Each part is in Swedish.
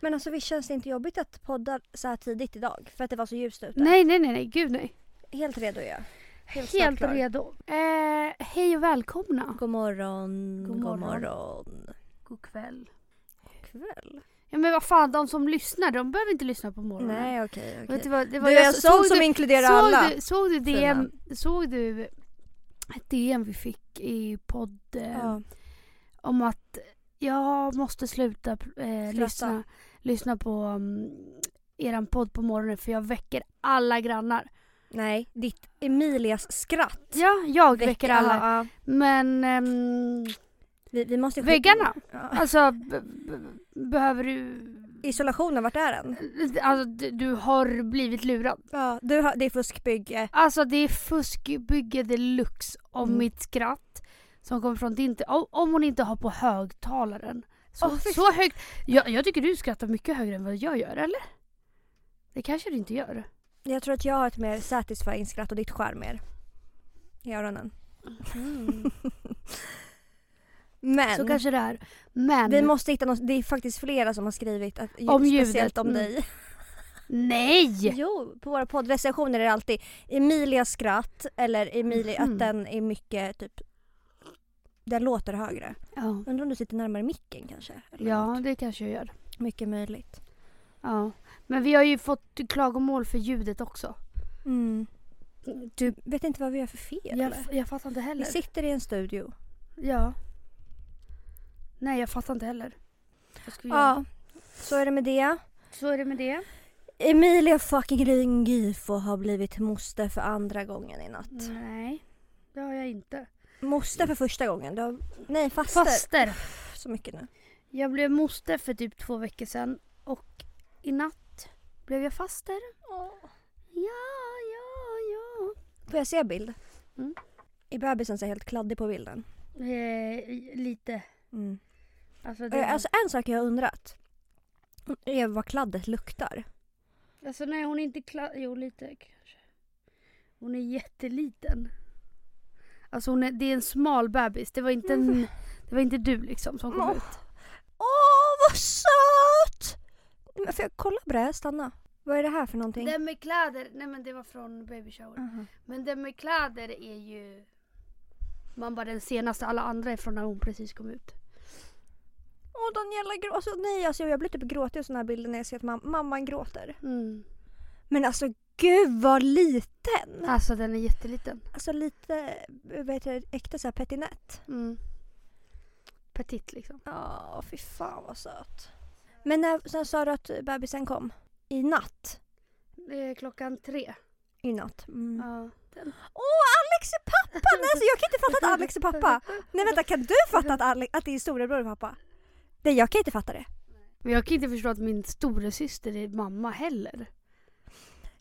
Men alltså visst känns det inte jobbigt att podda så här tidigt idag? För att det var så ljust ute? Nej, nej, nej, nej, gud nej. Helt redo är jag. Helt, klar. redo. Eh, hej och välkomna. God morgon, God god morgon. God kväll. Kväll? Ja men vad fan, de som lyssnar, de behöver inte lyssna på morgonen. Nej okej du vad, det Det var, är jag såg som du- inkluderar såg alla. Du, såg du DM, såg du ett DM vi fick i podd eh, Ja. om att jag måste sluta eh, lyssna, lyssna på um, eran podd på morgonen för jag väcker alla grannar. Nej, ditt Emilias skratt. Ja, jag väcker alla. Ja, ja. Men ehm, Vi, vi måste Väggarna? Ja. alltså behöver du... Isolationen, vart är den? Alltså d- du har blivit lurad. Ja, du har, det är fuskbygge. Alltså det är fuskbygge deluxe av Mm. mitt skratt som kommer från din... Om, om hon inte har på högtalaren. Så, fy så högt. Jag, jag tycker du skrattar mycket högre än vad jag gör, eller? Det kanske du inte gör. Jag tror att jag har ett mer satisfying skratt och ditt skär mer. I öronen. Men Så kanske det är. Men... vi måste hitta något, det är faktiskt flera som har skrivit att, Om ljudet, speciellt om mm. dig. Nej! Jo, på våra poddrecensioner är det alltid Emilias skratt eller Emilia Mhm. att den är mycket typ den låter högre. Ja. Undrar om du sitter närmare micken kanske? Ja, något. det kanske jag gör. Mycket möjligt. Ja. Men vi har ju fått klagomål för ljudet också. Mm. Du vet inte vad vi gör för fel Jag, eller? jag fattar inte Vi heller. sitter i en studio. Ja. Nej, jag fattar inte heller. Ska vi göra? Ja, så är det med det. Så är det med det. Emilia fucking Ringifo har blivit moster för andra gången i natt. Nej, det har jag inte. Moster för första gången. Du har... Nej, faster. Faster. Så mycket nu. Jag blev moster för typ två veckor sedan och i natt blev jag faster. Ja, ja, ja. Får jag se bild? Mm. Är bebisen så helt kladdig på bilden? Eh, lite. Mm. Alltså, det, Alltså en sak jag har undrat är vad kladdet luktar. alltså nej, hon är inte klar. Jo, lite kanske. Hon är jätteliten. Alltså hon är, det är en smal bebis. Det var inte, en, det var inte du liksom som kom Åh. ut. Åh, vad söt! Men får jag kolla på det här? Stanna. Vad är det här för någonting? Den med kläder, nej men det var från baby shower. Aha. Men den med kläder är ju man bara den senaste, alla andra är från när hon precis kom ut. Åh Daniela gråter. Alltså, nej, alltså, jag blir typ gråtig av såna här bilder när jag ser att mam- mamman gråter. Mm. Men alltså gud vad liten! Alltså den är jätteliten. Alltså lite, vad heter det, äkta såhär petinett. Mm. Petit liksom. Ja, fy fan vad söt. Men när, sen sa du att bebisen kom? I natt? Det är klockan tre. I natt. Mm. Ja. Den. Åh, Alex är pappa! Nej, alltså, jag kan inte fatta att Alex är pappa. Nej vänta, kan du fatta att, Alex, att din storebror är pappa? Nej, jag kan inte fatta det. Men jag kan inte förstå att min storasyster är mamma heller.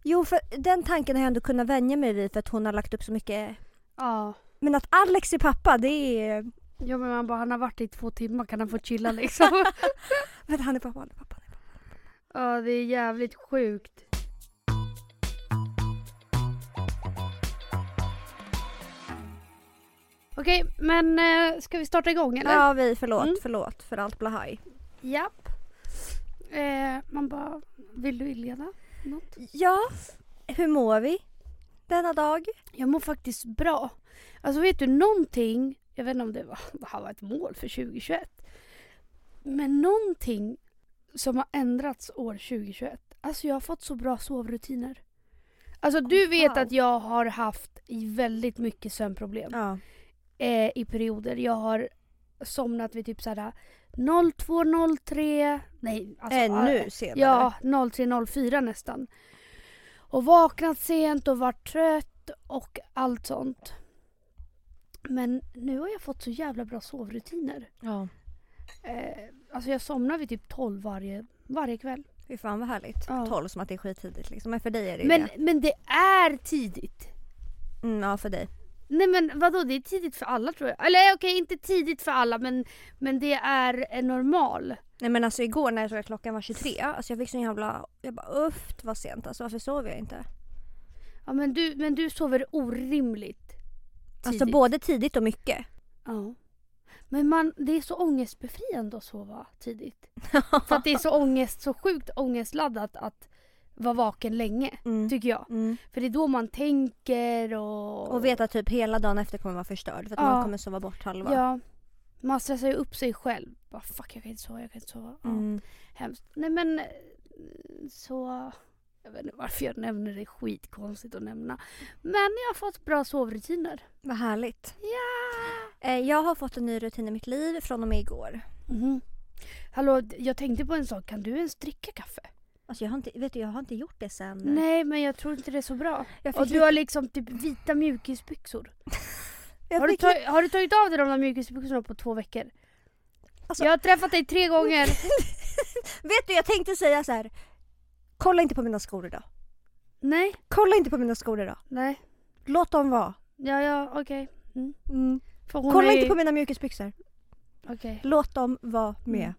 Jo, för den tanken har jag ändå kunnat vänja mig vid för att hon har lagt upp så mycket. Ja. Men att Alex är pappa, det är... Ja men man bara, han har varit i två timmar, kan han få chilla liksom? Vänta, han är pappa, han är pappa. Han är pappa. ja det är jävligt sjukt. Okej, men eh, ska vi starta igång eller? Ja, vi, förlåt, Mm. förlåt för allt blahaj. Japp. Eh, man bara, vill du inleda något? Ja, hur mår vi denna dag? Jag mår faktiskt bra. Alltså vet du någonting, jag vet inte om det var, det var ett mål för 2021. Men någonting som har ändrats år 2021. Alltså jag har fått så bra sovrutiner. Alltså du vet wow. att jag har haft väldigt mycket sömnproblem Ja. eh, i perioder. Jag har somnat vid typ såhär 02.03, nej alltså, Ännu senare. Ja, 03.04 nästan. Och vaknat sent och varit trött och allt sånt. Men nu har jag fått så jävla bra sovrutiner. ja. Eh, alltså jag somnar vid typ 12 varje, varje kväll. Fy fan vad härligt. Ja. 12 som att det är skittidigt liksom. Men för dig är det ju Men, det. men det är tidigt. Mm, ja, för dig. Nej men vadå, det är tidigt för alla tror jag. Eller okej, inte tidigt för alla men, men det är en normal. Nej men alltså igår när jag såg att klockan var 23, alltså jag fick sån jävla... Jag bara uff det var sent alltså varför sov jag inte? Ja men du, men du sover orimligt tidigt. Alltså både tidigt och mycket. Ja. Men man, det är så ångestbefriande att sova tidigt. För att det är så ångest, så sjukt ångestladdat att vara vaken länge. Mm. Tycker jag. Mm. För det är då man tänker och... Och vet att typ hela dagen efter kommer vara förstörd för att Ja. man kommer sova bort halva. Ja. Man stressar ju upp sig själv. Bara fuck jag kan inte sova, jag kan inte sova. Ja, Mm. Hemskt. Nej men eh, så... Jag vet inte varför jag nämner det, skitkonstigt att nämna. Men jag har fått bra sovrutiner. Vad härligt. Ja! Eh, jag har fått en ny rutin i mitt liv från och med igår. Mhm. Hallå, jag tänkte på en sak. Kan du ens dricka kaffe? Alltså jag har inte, vet du, jag har inte gjort det sen. Nej, men jag tror inte det är så bra. Och du har liksom typ vita mjukisbyxor. Har du, fick tag, har du tagit av dig de där mjukisbyxorna på två veckor? Alltså- Jag har träffat dig tre gånger. Vet du, jag tänkte säga så här. Kolla inte på mina skor idag. Nej, Kolla inte på mina skor idag. nej. Låt dem vara. Ja, ja, okej. Mm. Mm. Hon Kolla är... inte på mina mjukisbyxor. Okej. Låt dem vara med. Mm.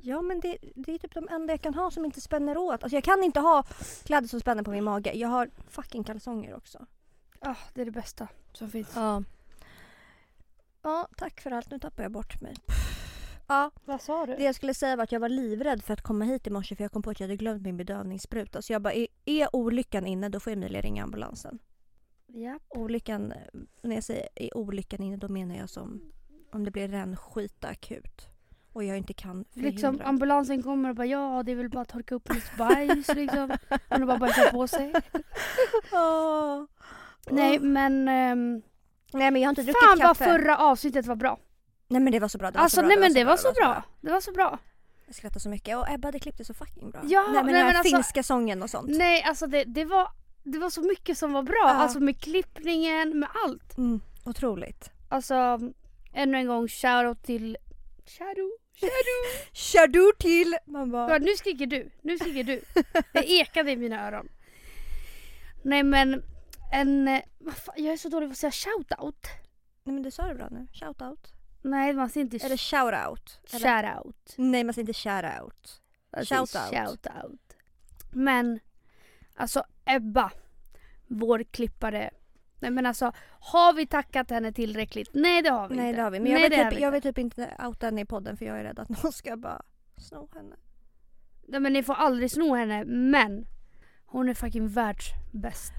Ja men det, det är typ de enda jag kan ha som inte spänner åt. Alltså jag kan inte ha kläder som spänner på min mage. Jag har fucking kalsonger också. Ah, det är det bästa som finns. Ja. Ja, tack för allt. Nu tappar jag bort mig. Ja, Vad sa du? det jag skulle säga var att jag var livrädd för att komma hit i morse för jag kom på att jag hade glömt min bedövningsspruta. Så jag bara, är, är olyckan inne då får Emilia ringa ambulansen. Ja. Olyckan, när jag säger är olyckan inne då menar jag som om det blir rännskita akut. Och jag inte kan förhindra. Liksom ambulansen kommer och bara ja det är väl bara att torka upp hennes bajs liksom. Hon har bara bajsat på sig. Åh. Nej men ehm, Nej men jag har inte druckit fan vad kaffe. förra avsnittet var bra. Nej men det var så bra. Det var Alltså så bra, nej men det var så bra. Det var så bra. Jag skrattar så mycket. Och Ebba det så fucking bra. Ja, nej, men nej, den här men alltså- finska sången och sånt. Nej alltså det, det var det var så mycket som var bra. Ja. Alltså med klippningen, med allt. Mm, otroligt. Alltså ännu en gång shoutout till Shadow. Shadow. Kör du till? Man bara... Ja, nu skriker du, nu skriker du. Det ekade i mina öron. Nej men en, vad fan, jag är så dålig på att säga shoutout. Nej men du sa det bra nu. Shout out. Nej man säger inte Eller shout out. Eller... shoutout. Nej man säger inte Shoutout. shoutout. Men alltså Ebba, vår klippare. Nej men alltså har vi tackat henne tillräckligt? Nej det har vi Nej inte. det har vi. Men jag, Nej, vill typ, jag inte. vill typ inte outa henne i podden för jag är rädd att någon ska bara sno henne. Nej men ni får aldrig sno henne men hon är fucking världsbäst.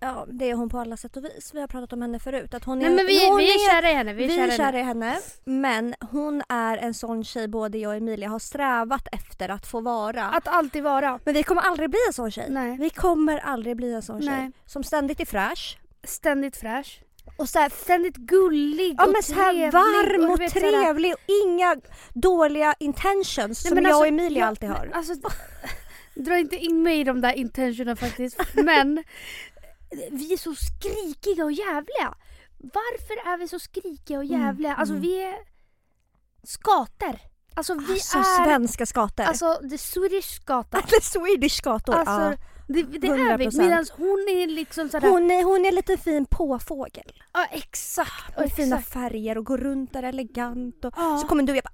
Ja det är hon på alla sätt och vis. Vi har pratat om henne förut. Att hon är, Nej men vi, hon vi är kära i henne. Vi är, Vi kära, är kära i henne. Men hon är en sån tjej både jag och Emilia har strävat efter att få vara. Att alltid vara. Men vi kommer aldrig bli en sån tjej. Nej. Vi kommer aldrig bli en sån tjej. Nej. Som ständigt är fräsch. Ständigt fräsch. Och så här, Ständigt gullig ja, och men så här trevlig. varm och, här- trevlig och inga dåliga intentions som men jag alltså, och Emilia jag- alltid har. Alltså, dra inte in mig i de där intentionerna faktiskt. Men vi är så skrikiga och jävliga. Varför är vi så skrikiga och Mm, jävliga? Alltså mm. vi är skater. Alltså vi Alltså är svenska skator. alltså the Swedish skata. Eller Swedish skator. Alltså ja. Det, det är vi. 100%. Medan hon är liksom sådär. hon, är, hon är lite fin påfågel. Ja exakt. Med fina exakt. färger och går runt där elegant. Och Ja. Så kommer du och jag bara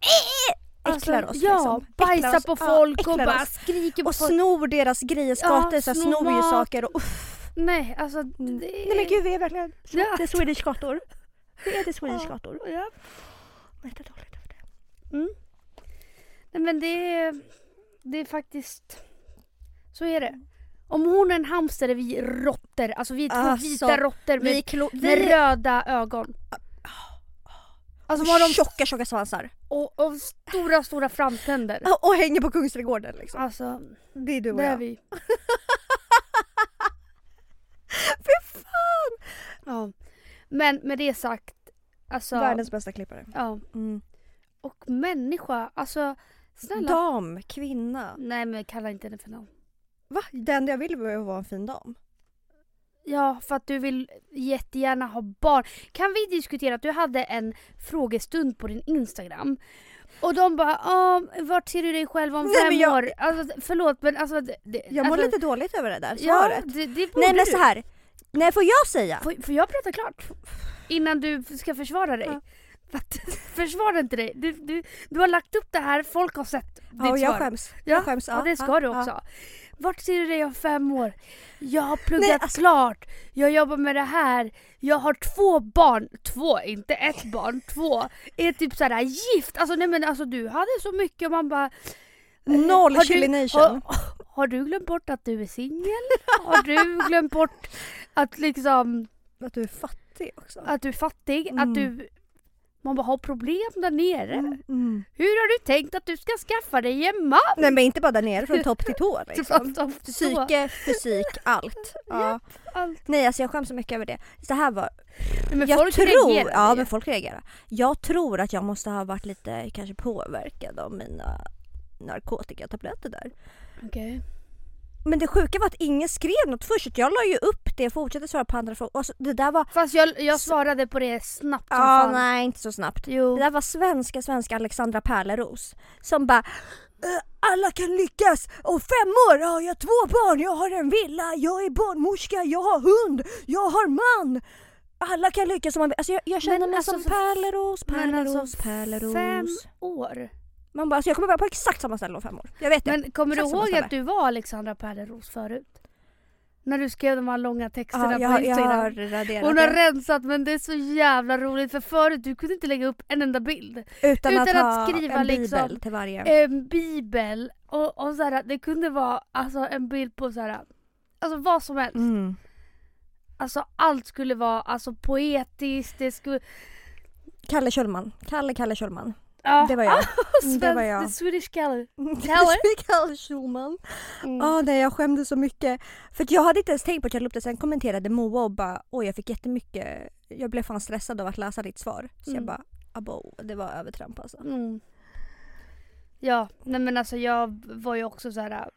äh, äcklar Alltså, oss. Ja, liksom. bajsar oss. på Ja, folk och äcklar bara oss. skriker på Och folk. snor deras grejer. Skator så här, snor snor ju saker. Och, uff. Nej alltså det Mm. Nej men gud vi är verkligen Ja. det är Swedish skator. Vi är det Swedish Ja. skator. Ja. Jag är jättedåligt över det. Mm. Nej men det är, det är faktiskt, så är det. Om hon är en hamster är vi råttor. Alltså vi är två Alltså, vita råttor med, Vi, med vi röda ögon. Alltså har har de tjocka tjocka svansar. och, och stora stora framtänder. Och hänger på Kungsträdgården liksom. Alltså Det är du och det är jag. vi. Fy fan! Ja. Men med det sagt, alltså. Världens bästa klippare. Ja. Mm. Och människa, alltså snälla. Dam, kvinna. Nej men kalla inte henne för namn. Va? Det enda jag vill var att vara en fin dam. Ja, för att du vill jättegärna ha barn. Kan vi diskutera att du hade en frågestund på din Instagram och de bara ah, vart ser du dig själv om fem jag- år? Alltså, förlåt men alltså... Det, Jag mår alltså, lite dåligt över det där Ja, svaret. det, det borde Nej men så här. Nej får jag säga? Får, får jag prata klart? Innan du ska försvara dig? Ja. Försvara inte dig. Du, du, du har lagt upp det här, folk har sett ditt Ja, och jag svar. skäms. Ja, jag skäms. Ja, det ska ja, du ja. också. Vart ser du dig om fem år? Jag har pluggat Nej, alltså- klart. Jag jobbar med det här. Jag har två barn. Två, inte ett barn. Två. Är typ såhär gift. Alltså nej men alltså du hade så mycket och man bara... Noll Har du- chili nation. Har, har du glömt bort att du är singel? Har du glömt bort att liksom Att du är fattig också. att du är fattig? Mm. Att du... Man bara har problem där nere. Mm, mm. Hur har du tänkt att du ska skaffa dig en man? Nej men inte bara där nere, från topp till tå liksom. Som- Psyke, fysik, allt. Ja. Allt. Nej alltså jag skäms så mycket över det. Så här var, Nej, men jag folk tror, ja men folk reagerar. Jag tror att jag måste ha varit lite kanske påverkad av mina narkotikatabletter där. Okej. Men det sjuka var att ingen skrev något först. Jag la ju upp det och fortsatte svara på andra frågor. Alltså, det där var... Fast jag, jag svarade på det snabbt som Ja, fan. nej inte så snabbt. Jo. Det där var svenska, svenska Alexandra Pärleros. Som bara "Eh, alla kan lyckas! Om fem år har jag två barn, jag har en villa, jag är barnmorska, jag har hund, jag har man! Alla kan lyckas om man vill. Alltså jag, jag känner Men mig alltså, som Pärleros, men Pärleros, alltså, Pärleros. Fem år. Man bara, alltså jag kommer vara på exakt samma ställe om fem år. Jag vet det. Men kommer du Exakt samma ihåg att du var Alexandra Pärleros förut? När du skrev de här långa texterna ja, på jag, jag Instagram. har raderat Hon har det. rensat men det är så jävla roligt för förut du kunde inte lägga upp en enda bild. Utan, utan att, att skriva en bibel liksom, till varje. En bibel och, och såhär, det kunde vara alltså, en bild på såhär, alltså vad som helst. Mm. Alltså allt skulle vara alltså, poetiskt, det skulle... Kalle Kjellman. Kalle Kalle Kjellman. Ja, Det var jag. svensk, det var jag. Swedish Kalle. Kalle, Schulman. Mm. Ja, nej jag skämdes så mycket. För jag hade inte ens tänkt på att jag la upp det. Sen kommenterade Moa och bara oj jag fick jättemycket. Jag blev fan stressad av att läsa ditt svar. Så jag Mm. bara abo, det var övertramp alltså. Mm. Ja, nej men alltså jag var ju också så här.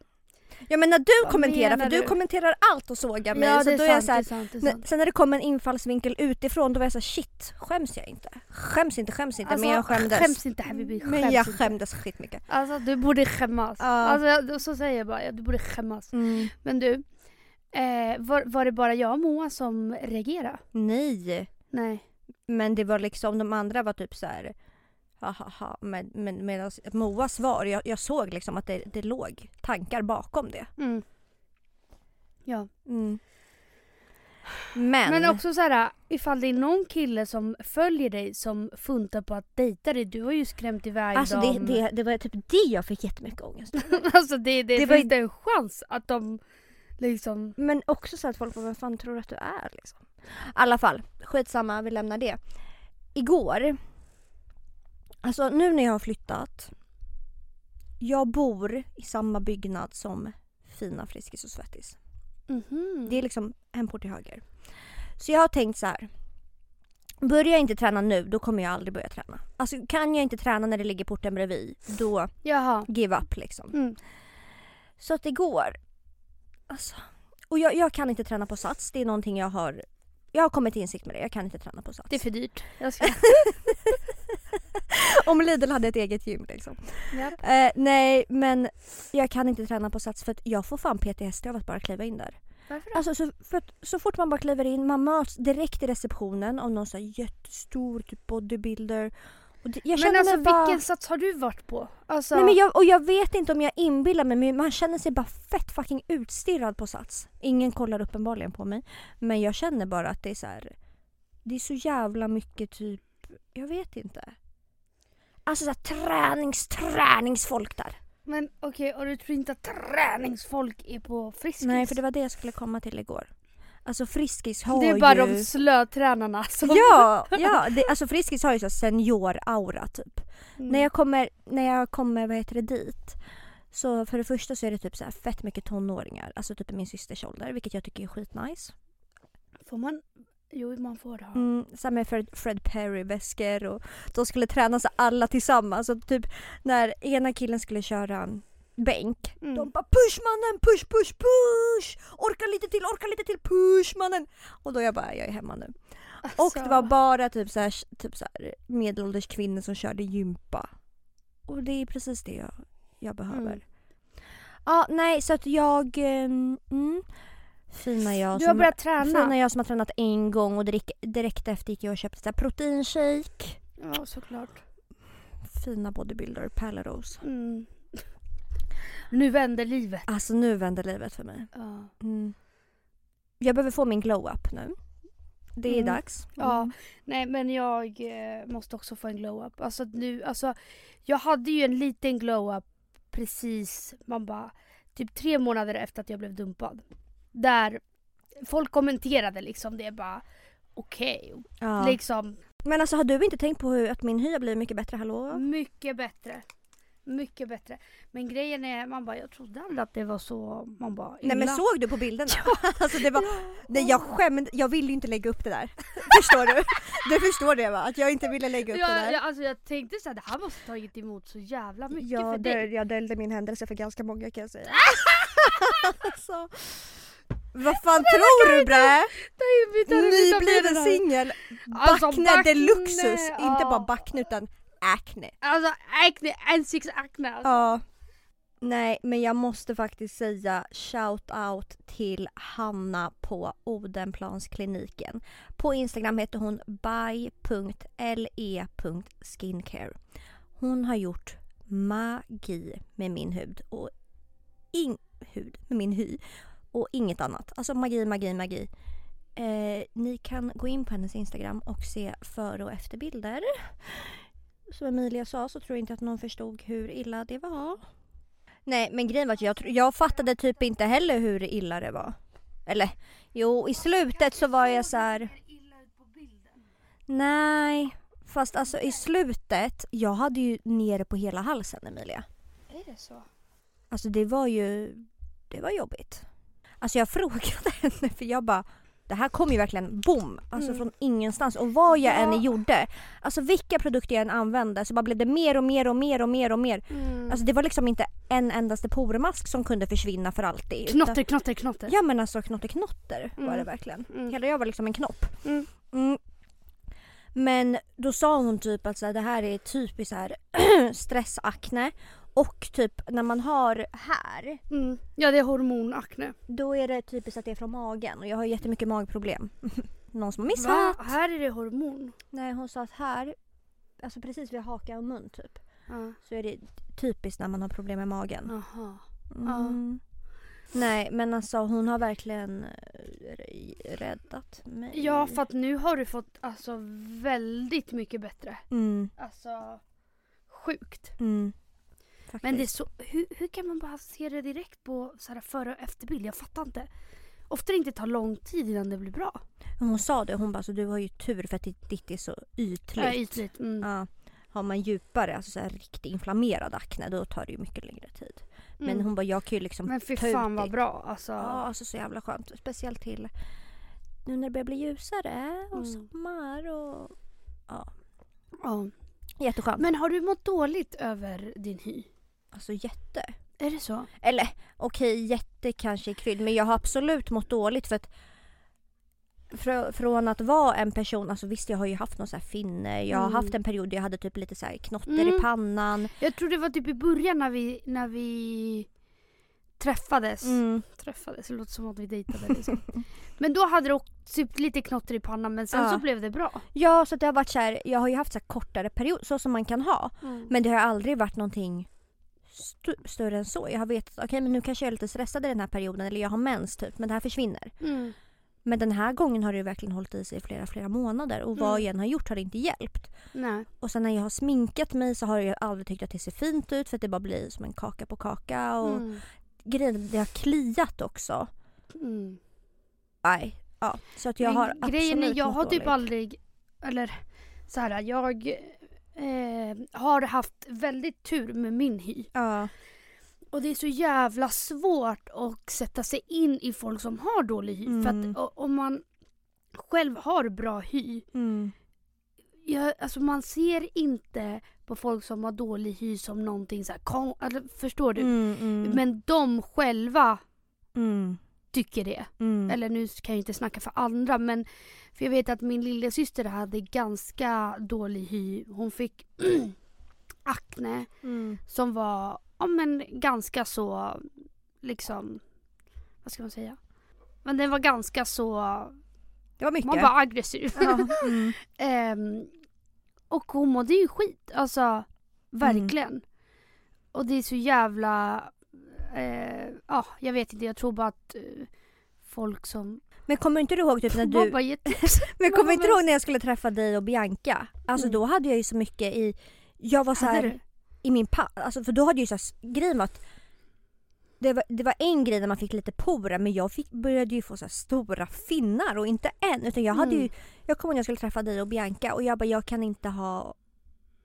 Ja men när du Vad kommenterar, för du du? kommenterar allt och sågar mig. Ja så då är är jag sant, så här, är sant. Är sant. sen när det kom en infallsvinkel utifrån då var jag så här, shit, skäms jag inte? Skäms inte, skäms inte. men jag skämdes. Alltså, Skäms inte Habibi, skäms men jag inte. skämdes skitmycket. Alltså du borde skämmas. Ja. Alltså jag- så säger jag bara, ja, du borde skämmas. Mm. Men du, eh, var, var det bara jag och Moa som reagerade? Nej. Nej. Men det var liksom, de andra var typ så här. Ha, ha, ha. Men, men medan Moas svar, jag, jag såg liksom att det, det låg tankar bakom det. Mm. Ja. Mm. Men, Men också så här, ifall det är någon kille som följer dig som funtar på att dejta dig. Du har ju skrämt iväg alltså det, dem. det, det var typ det jag fick jättemycket ångest alltså det, det, Det var finns det en chans att de liksom... Men också så att folk bara, vem fan tror du att du är liksom? I alla fall, skitsamma, vi lämnar det. Igår, alltså nu när jag har flyttat. Jag bor i samma byggnad som fina Friskis och Svettis. Mhm. Det är liksom en port till höger. Så jag har tänkt så här. Börjar jag inte träna nu, då kommer jag aldrig börja träna. Alltså kan jag inte träna när det ligger porten bredvid, då Jaha. give up liksom. Mm. Så att igår, alltså, och jag, jag kan inte träna på sats. Det är någonting jag har, jag har kommit till insikt med det. Jag kan inte träna på sats. Det är för dyrt. Jag ska... Om Lidl hade ett eget gym liksom. Japp. Eh, nej men jag kan inte träna på sats för att jag får fan PTSD av att bara kliva in där. Varför då? Alltså så, för att, så fort man bara kliver in, man möts direkt i receptionen av någon så här jättestor typ bodybuilder. Men alltså bara... vilken sats har du varit på? Alltså... Nej, men jag, och jag vet inte om jag inbillar mig men man känner sig bara fett fucking utstirrad på sats. Ingen kollar uppenbarligen på mig. Men jag känner bara att det är så här. Det är så jävla mycket typ, jag vet inte. Alltså så här, tränings, träningsfolk där. Men okej, och du tror inte att träningsfolk är på Friskis? Nej för det var det jag skulle komma till igår. Alltså Friskis har Det är bara ju... de slötränarna som... Ja, ja det, alltså Friskis har ju så senior-aura typ. Mm. När jag kommer, när jag kommer vad heter det, dit så för det första så är det typ så här fett mycket tonåringar. Alltså typ min systers ålder vilket jag tycker är skitnice. Får man... Jo, man får ha. Mm, här med Fred, Fred Perry-väskor och de skulle träna så alla tillsammans. Så typ när ena killen skulle köra en bänk. Mm. De bara push mannen, push push push! Orka lite till, orka lite till, push mannen! Och då jag bara, jag är hemma nu. Och Alltså, det var bara typ så här, typ så här medelålders kvinnor som körde gympa. Och det är precis det jag, jag behöver. Mm. Ja, nej så att jag... ehm, Mm, fina jag Du har som, börjat träna. fina jag som har tränat en gång och direkt, direkt efter gick jag och köpte så proteinshake. Ja, såklart. Fina bodybuilder, Pelle Rose. Mm. Nu vänder livet. Alltså nu vänder livet för mig. Ja. Mm. Jag behöver få min glow-up nu. Det är Mm. dags. Ja. Nej men jag eh, måste också få en glow-up. Alltså nu, alltså jag hade ju en liten glow-up precis, man bara, typ tre månader efter att jag blev dumpad. Där folk kommenterade liksom det bara, okej. Ja. Liksom Men alltså har du inte tänkt på hur, att min hy har blivit mycket bättre? Hallå? mycket bättre. Mycket bättre. Men grejen är, man bara, jag trodde aldrig att det var så, man bara, Nej men illa. såg du på bilderna? alltså det var, nej, jag skämde, jag ville ju inte lägga upp det där. Förstår du? Du förstår det va? Att jag inte ville lägga upp det Ja, där. jag, alltså jag tänkte såhär, det här måste tagit emot så jävla mycket Jag, för dig. jag döljde min händelse för ganska många kan jag säga. alltså, vad fan tror du bre? Nybliven singel, Alltså, Bacne, deluxus, inte ja. bara Bacne utan Acne. Alltså acne, ansiktsacne alltså. Ja. Nej, men jag måste faktiskt säga shout out till Hanna på Odenplanskliniken. På Instagram heter hon by.le.skincare. Hon har gjort magi med min hud och in, hud med min hy och inget annat. Alltså magi, magi, magi. Eh, ni kan gå in på hennes Instagram och se före och efterbilder. Som Emilia sa så tror jag inte att någon förstod hur illa det var. Nej men grejen var att jag, jag fattade typ inte heller hur illa det var. Eller jo i slutet så var jag så här. Nej fast alltså i slutet, jag hade ju nere på hela halsen Emilia. Är det så? Alltså det var ju, det var jobbigt. Alltså jag frågade henne för jag bara, det här kom ju verkligen boom, alltså Mm. från ingenstans. Och vad jag Ja. än gjorde, alltså vilka produkter jag än använde så bara blev det mer och mer och mer och mer och mer. Mm. Alltså det var liksom inte en endaste pormask som kunde försvinna för alltid. utan- knotter, knotter, knotter. Ja men alltså knotter knotter var Mm. det verkligen. Mm. Hela jag var liksom en knopp. Mm. Mm. Men då sa hon typ att så här, det här är typiskt stressakne och typ när man har här Mm. Ja det är hormonakne. då är det typiskt att det är från magen och jag har jättemycket magproblem. Någon som har missat? Va? Här är det hormon. Nej hon sa att här, alltså precis vid haka och mun typ, Ja. så är det typiskt när man har problem med magen. Aha. Mm. Nej men alltså hon har verkligen eh, räddat mig. Ja för att nu har du fått alltså väldigt mycket bättre. Mm, Alltså sjukt. mm. Men det är Faktiskt. så, hur, hur kan man bara se det direkt på så här före och efterbild? Jag fattar inte. Ofta det inte tar lång tid innan det blir bra. Hon sa det, hon bara så du har ju tur för att ditt, är så ytligt. Ja, ytligt. Mm. Ja. Har man djupare, alltså så här riktigt inflammerad akne då tar det ju mycket längre tid. Men Mm. hon bara jag kan ju liksom Men fy fan vad bra. Alltså. Ja, alltså så jävla skönt. Speciellt till nu när det börjar bli ljusare och Mm. sommar och Ja. jätteskönt. Men har du mått dåligt över din hy? Alltså jätte. Är det så? Eller okej, jätte kanske är krydd men jag har absolut mått dåligt för att fr- från att vara en person, alltså visst jag har ju haft någon så här finne, jag har Mm. haft en period där jag hade typ lite så här knotter Mm. i pannan. Jag tror det var typ i början när vi, när vi träffades. Mm. Träffades, det låter som att vi dejtade liksom. Men då hade du typ lite knotter i pannan men sen Ja. så blev det bra. Ja så det har varit så här, jag har ju haft så kortare period så som man kan ha. Men det har aldrig varit någonting st- större än så. Jag har vetat okej men nu kanske jag är lite stressad i den här perioden eller jag har mens typ men det här försvinner. Mm. Men den här gången har det verkligen hållit i sig i flera flera månader och vad Mm. jag än har gjort har det inte hjälpt. Nej. Och sen när jag har sminkat mig så har jag aldrig tyckt att det ser fint ut för att det bara blir som en kaka på kaka och Mm. grejen det har kliat också. Mm. Nej, ja. Så att jag Men har absolut Grejen är, jag har typ dåligt. aldrig, eller så här, jag eh, har haft väldigt tur med min hy. Ja. Och det är så jävla svårt att sätta sig in i folk som har dålig hy. För Mm. att o- om man själv har bra hy, Mm. jag, alltså man ser inte på folk som har dålig hy som någonting så här, kon- eller, förstår du? Mm, mm, Men de själva mm, tycker det. mm. Eller nu kan jag inte snacka för andra men för jag vet att min lilla syster hade ganska dålig hy. Hon fick akne Mm. som var ja, men ganska så liksom vad ska man säga? Men den var ganska så Det var mycket. man var aggressiv. ja. mm. Ehm, Och hon mådde ju skit. Alltså verkligen. Och det är så jävla... Eh, ja, jag vet inte. Jag tror bara att eh, folk som... Men kommer inte du ihåg typ när du... Men kommer inte du ihåg när jag skulle träffa dig och Bianca? Alltså Mm. då hade jag ju så mycket i... Jag var så här, i min panna, alltså för då hade jag ju så här, grejen att det var, det var en grej när man fick lite porer men jag fick, började ju få så här stora finnar och inte en utan jag hade Mm. ju, jag kommer ihåg när jag skulle träffa dig och Bianca och jag bara jag kan inte ha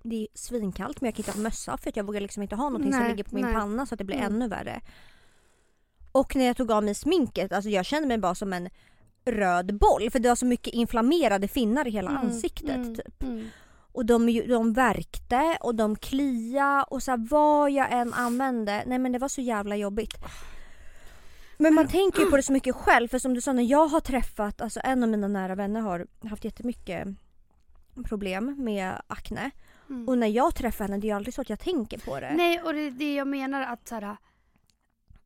det är svinkallt men jag kan inte ha mössa för att jag vågar liksom inte ha någonting som Nej, ligger på min nej. panna så att det blir Mm. ännu värre. Och när jag tog av mig sminket, alltså jag kände mig bara som en röd boll för det var så mycket inflammerade finnar i hela Mm, ansiktet. mm, Typ. mm. Och de, de värkte och de klia och så här, vad jag än använde, nej men det var så jävla jobbigt. Men man tänker ju på det så mycket själv för som du sa när jag har träffat, alltså en av mina nära vänner har haft jättemycket problem med akne. Mm. Och när jag träffar henne det är ju aldrig så att jag tänker på det. Nej, och det är det jag menar att så här,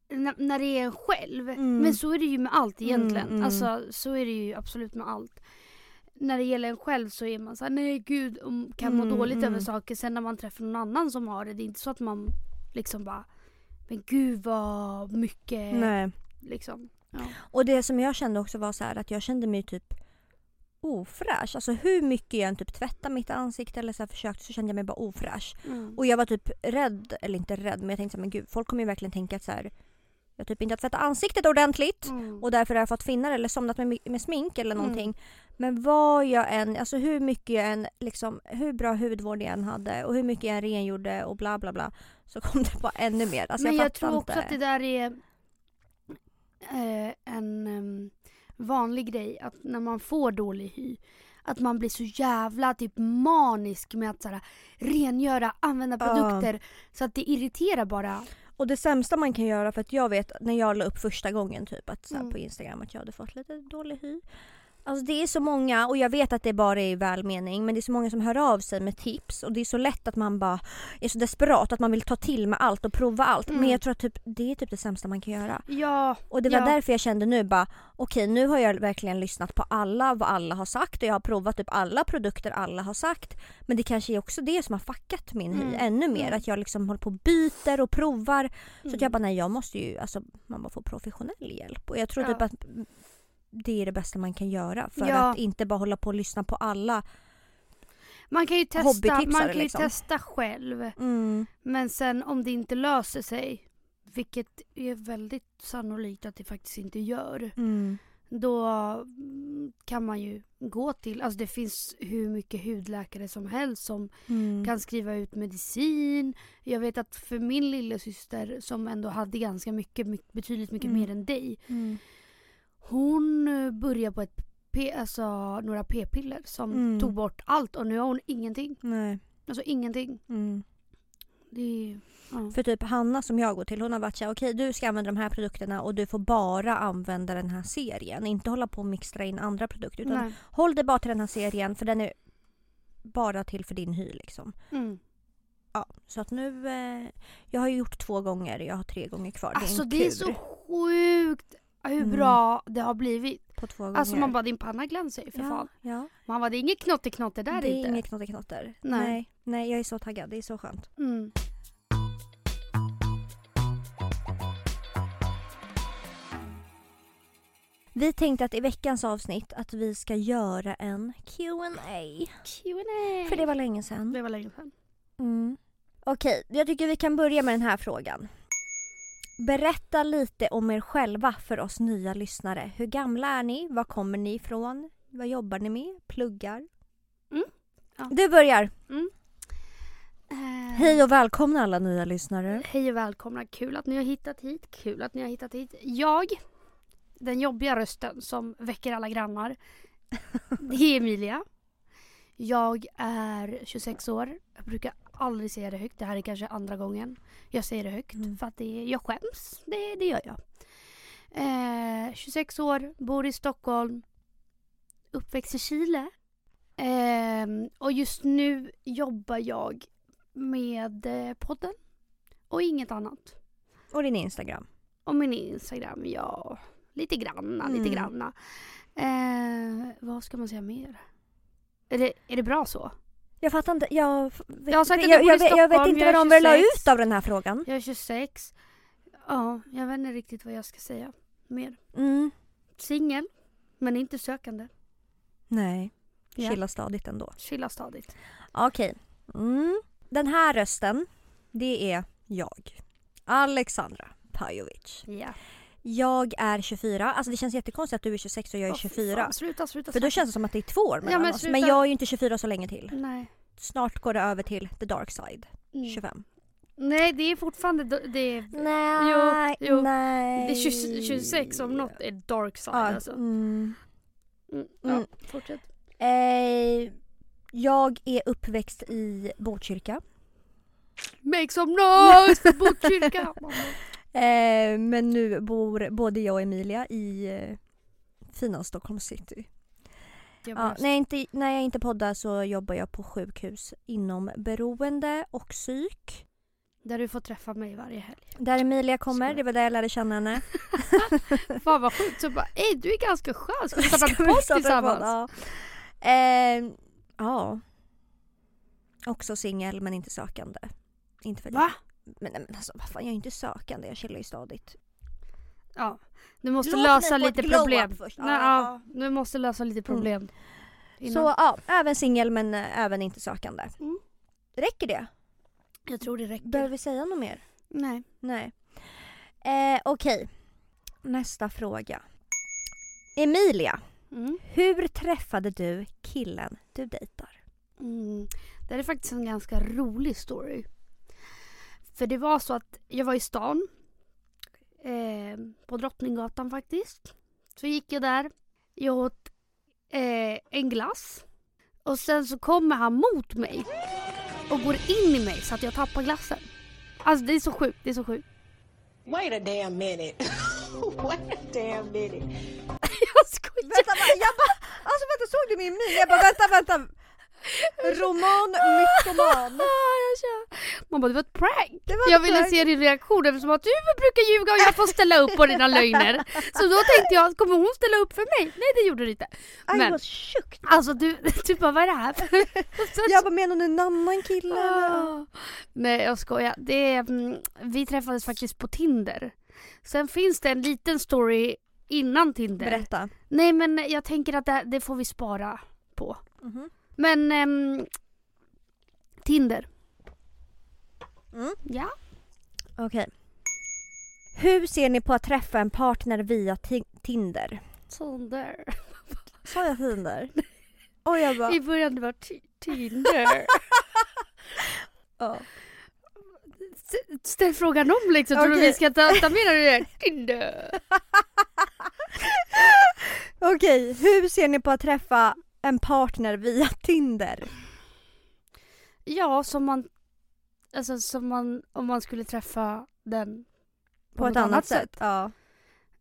när, det är en själv. Mm. Men så är det ju med allt egentligen. Mm, mm. Alltså så är det ju absolut med allt. När det gäller en själv så är man så här, nej gud, och kan må Mm, dåligt mm. över saker. Sen när man träffar någon annan som har det, det är inte så att man liksom bara, men gud vad mycket Nej. liksom. Ja. Och det som jag kände också var så här att jag kände mig typ ofräsch. Alltså hur mycket jag än typ tvättade mitt ansikte eller så här försökte så kände jag mig bara ofräsch. Mm. Och jag var typ rädd, eller inte rädd men jag tänkte så här, men gud folk kommer ju verkligen tänka att så här, jag typ inte har tvättat ansiktet ordentligt Mm. och därför har jag fått finnar eller somnat med, med smink eller Mm. någonting. Men vad jag än, alltså hur mycket jag än, liksom, hur bra hudvård jag än hade och hur mycket jag än rengjorde och bla bla bla så kom det bara ännu mer. Alltså Men jag, jag, tror inte. också att det där är eh, en em, vanlig grej. Att när man får dålig hy. Att man blir så jävla typ manisk med att såhär, rengöra, använda produkter. Så att det irriterar bara. Och det sämsta man kan göra för att jag vet när jag la upp första gången typ att så här, Mm. på Instagram att jag hade fått lite dålig hy. Alltså det är så många och jag vet att det bara är i välmening men det är så många som hör av sig med tips och det är så lätt att man bara är så desperat att man vill ta till med allt och prova allt. Mm. Men jag tror att typ, det är typ det sämsta man kan göra. Ja, Och det var Ja. därför jag kände nu bara okej nu har jag verkligen lyssnat på alla vad alla har sagt och jag har provat typ alla produkter alla har sagt. Men det kanske är också det som har fuckat min hy Mm. ännu mer. Mm. Att jag liksom håller på och byter och provar. Så att Mm. jag bara nej jag måste ju, alltså man bara får professionell hjälp. Och jag tror Ja. typ att det är det bästa man kan göra för Ja. att inte bara hålla på och lyssna på alla. man kan ju testa, man kan ju liksom. testa själv. Mm. Men sen om det inte löser sig. Vilket är väldigt sannolikt att det faktiskt inte gör. Mm. Då mm, kan man ju gå till, alltså det finns hur mycket hudläkare som helst som Mm. kan skriva ut medicin. Jag vet att för min lillasyster som ändå hade ganska mycket, mycket betydligt mycket Mm. mer än dig. Hon eh, började på ett P, alltså, några p-piller som Mm. tog bort allt och nu har hon ingenting. Nej. Alltså ingenting. Mm. Det ja. För typ Hanna som jag går till hon har varit såhär okej du ska använda de här produkterna och du får bara använda den här serien. Inte hålla på och mixtra in andra produkter utan Nej. håll dig bara till den här serien för den är bara till för din hy liksom. Mm. Ja, så att nu, eh, jag har ju gjort två gånger, jag har tre gånger kvar. Det är Alltså det är så sjukt hur Mm. bra det har blivit. på två gånger. Alltså man bara din panna glänser ju för ja, fan. Ja, Man bara det är inget knotteknotte där det är inte. inget knotteknotter. Nej. Nej. Nej, jag är så taggad. Det är så skönt. Mm. Vi tänkte att i veckans avsnitt att vi ska göra en Q&A Q&A. För det var länge sedan. det var länge sedan. Mm. Okej, jag tycker vi kan börja med den här frågan. Berätta lite om er själva för oss nya lyssnare. Hur gamla är ni? Var kommer ni ifrån? Vad jobbar ni med? Pluggar? Mm, ja. Du börjar! Eh, Hej och välkomna alla nya lyssnare. Hej och välkomna. Kul att ni har hittat hit. Kul att ni har hittat hit. Jag, den jobbiga rösten som väcker alla grannar. Det är Emilia. Jag är 26 år. Jag brukar aldrig säga det högt. Det här är kanske andra gången jag säger det högt. Mm. För att det, jag skäms. Det, det gör jag. Eh, 26 år, bor i Stockholm. Uppväxt i Chile. Eh, och just nu jobbar jag med eh, podden. Och inget annat. Och din Instagram. Och min Instagram, ja. Lite granna, Mm. lite granna. Eh, vad ska man säga mer? Är det, är det bra så? Jag fattar inte. Jag, vet, Jag jag, jag jag, vet- jag vet inte vad de vill ha 26. ut av den här frågan. Jag är 26. Ja, jag vet inte riktigt vad jag ska säga mer. Mm. Singel, men inte sökande. Nej. Ja. Chilla stadigt ändå. Chilla stadigt. Okej. Mm. Den här rösten, det är jag. Alexandra Pajovic. Ja. Jag är 24. Alltså det känns jättekonstigt att du är 26 och jag är Åh, fy 24. fan, sluta, sluta. För då känns det som att det är två år mellan men oss. Men jag är ju inte 24 så länge till. Nej. Snart går det över till the dark side. Mm. 25. Nej, det är fortfarande... Det är, Nej, Jo, jo. nej. det är 20, 26 om något är dark side Ja, alltså. mm. Mm. Ja, Mm. fortsätt. Eh, jag är uppväxt i Botkyrka. Make some noise för Botkyrka! Eh, men nu bor både jag och Emilia i eh, fina Stockholm city. Ja, när, jag inte, när jag inte poddar så jobbar jag på sjukhus inom beroende och psyk. Där du får träffa mig varje helg. Där Emilia kommer, det var där jag lärde känna henne. Fan vad sjukt. Så bara, ey du är ganska skön, ska vi starta en podd tillsammans? Ja. Eh, ja. Också singel men inte sökande. Inte för Va? Men, men alltså vad fan jag är inte sökande, jag chillar ju stadigt. Ja. Du måste Låt lösa mig få ett lite glow problem. up först. Nej, Ja. ja, du måste lösa lite problem. Innan. Så ja, även singel men eh, även inte sökande. Mm. Räcker det? Jag tror det räcker. Behöver vi säga något mer? Nej. Nej. Eh, Okej. Nästa fråga. Emilia, Mm. hur träffade du killen du dejtar? Mm. Det här är faktiskt en ganska rolig story. För det var så att jag var i stan. Eh, på Drottninggatan faktiskt. Så gick jag där. Jag åt eh, en glass. Och sen så kommer han mot mig. Och går in i mig så att jag tappar glassen. Alltså det är så sjukt, det är så sjukt. Wait a damn minute. Wait a damn minute. Jag skojar. Vänta, jag bara, alltså vänta såg du min min? Jag bara vänta, vänta. Roman, jag kör. Man bara det var ett prank. Var Jag ett ville prank. se din reaktion eftersom att du brukar ljuga och jag får ställa upp på dina lögner. Så då tänkte jag, kommer hon ställa upp för mig? Nej det gjorde du inte. I Men- was shocked. Alltså du, du bara vad är det här? Jag bara menar du en annan kille? Ah. Nej jag skojar. Det mm, vi träffades faktiskt på Tinder. Sen finns det en liten story innan Tinder. Berätta. Nej men jag tänker att det, det får vi spara på. Mhm. Men ehm, Tinder. Mm. Ja. Okej. Hur ser ni på att träffa en partner via ti- Tinder? Tinder. Sa jag Tinder? Och jag bara... I början det var ti- Tinder. Ja. S- Ställ frågan om liksom. Tror du Okej. vi ska ta, ta med det? Tinder. Okej, hur ser ni på att träffa en partner via Tinder? Ja, som man... Alltså som man... Om man skulle träffa den På, ett något annat, sätt? Ja.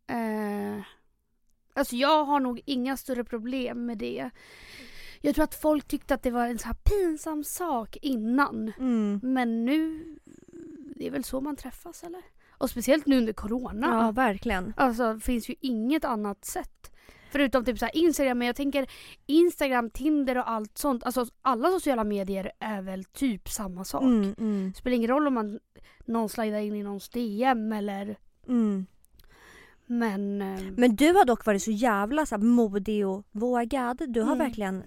Eh, alltså jag har nog inga större problem med det. Jag tror att folk tyckte att det var en så här pinsam sak innan. Mm. Men nu, det är väl så man träffas eller? Och speciellt nu under corona. Ja, verkligen. Alltså det finns ju inget annat sätt. Förutom typ så Instagram, men jag tänker Instagram, Tinder och allt sånt. Alltså alla sociala medier är väl typ samma sak. Mm, mm, spelar ingen roll om man någon slidar in i någons DM eller mm. men... eh, Men du har dock varit så jävla så modig och vågad. Du har Mm. verkligen,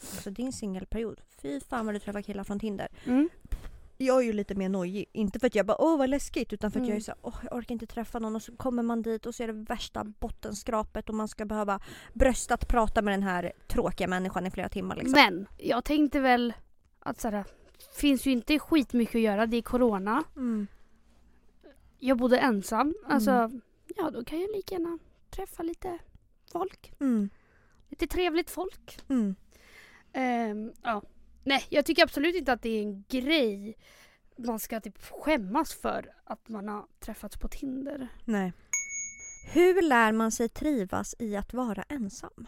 alltså din singelperiod, fy fan vad du träffar killar från Tinder. Mm. Jag är ju lite mer nojig, inte för att jag bara åh vad läskigt utan för att Mm. jag är så här, åh jag orkar inte träffa någon och så kommer man dit och så är det värsta bottenskrapet och man ska behöva bröstat prata med den här tråkiga människan i flera timmar liksom. Men jag tänkte väl att så här, finns ju inte skitmycket att göra, det är corona. Mm. Jag bodde ensam. Alltså, Mm. ja då kan jag lika gärna träffa lite folk. Mm. Lite trevligt folk. Mm. Ehm, ja. Nej, jag tycker absolut inte att det är en grej man ska typ skämmas för att man har träffats på Tinder. Nej. Hur lär man sig trivas i att vara ensam?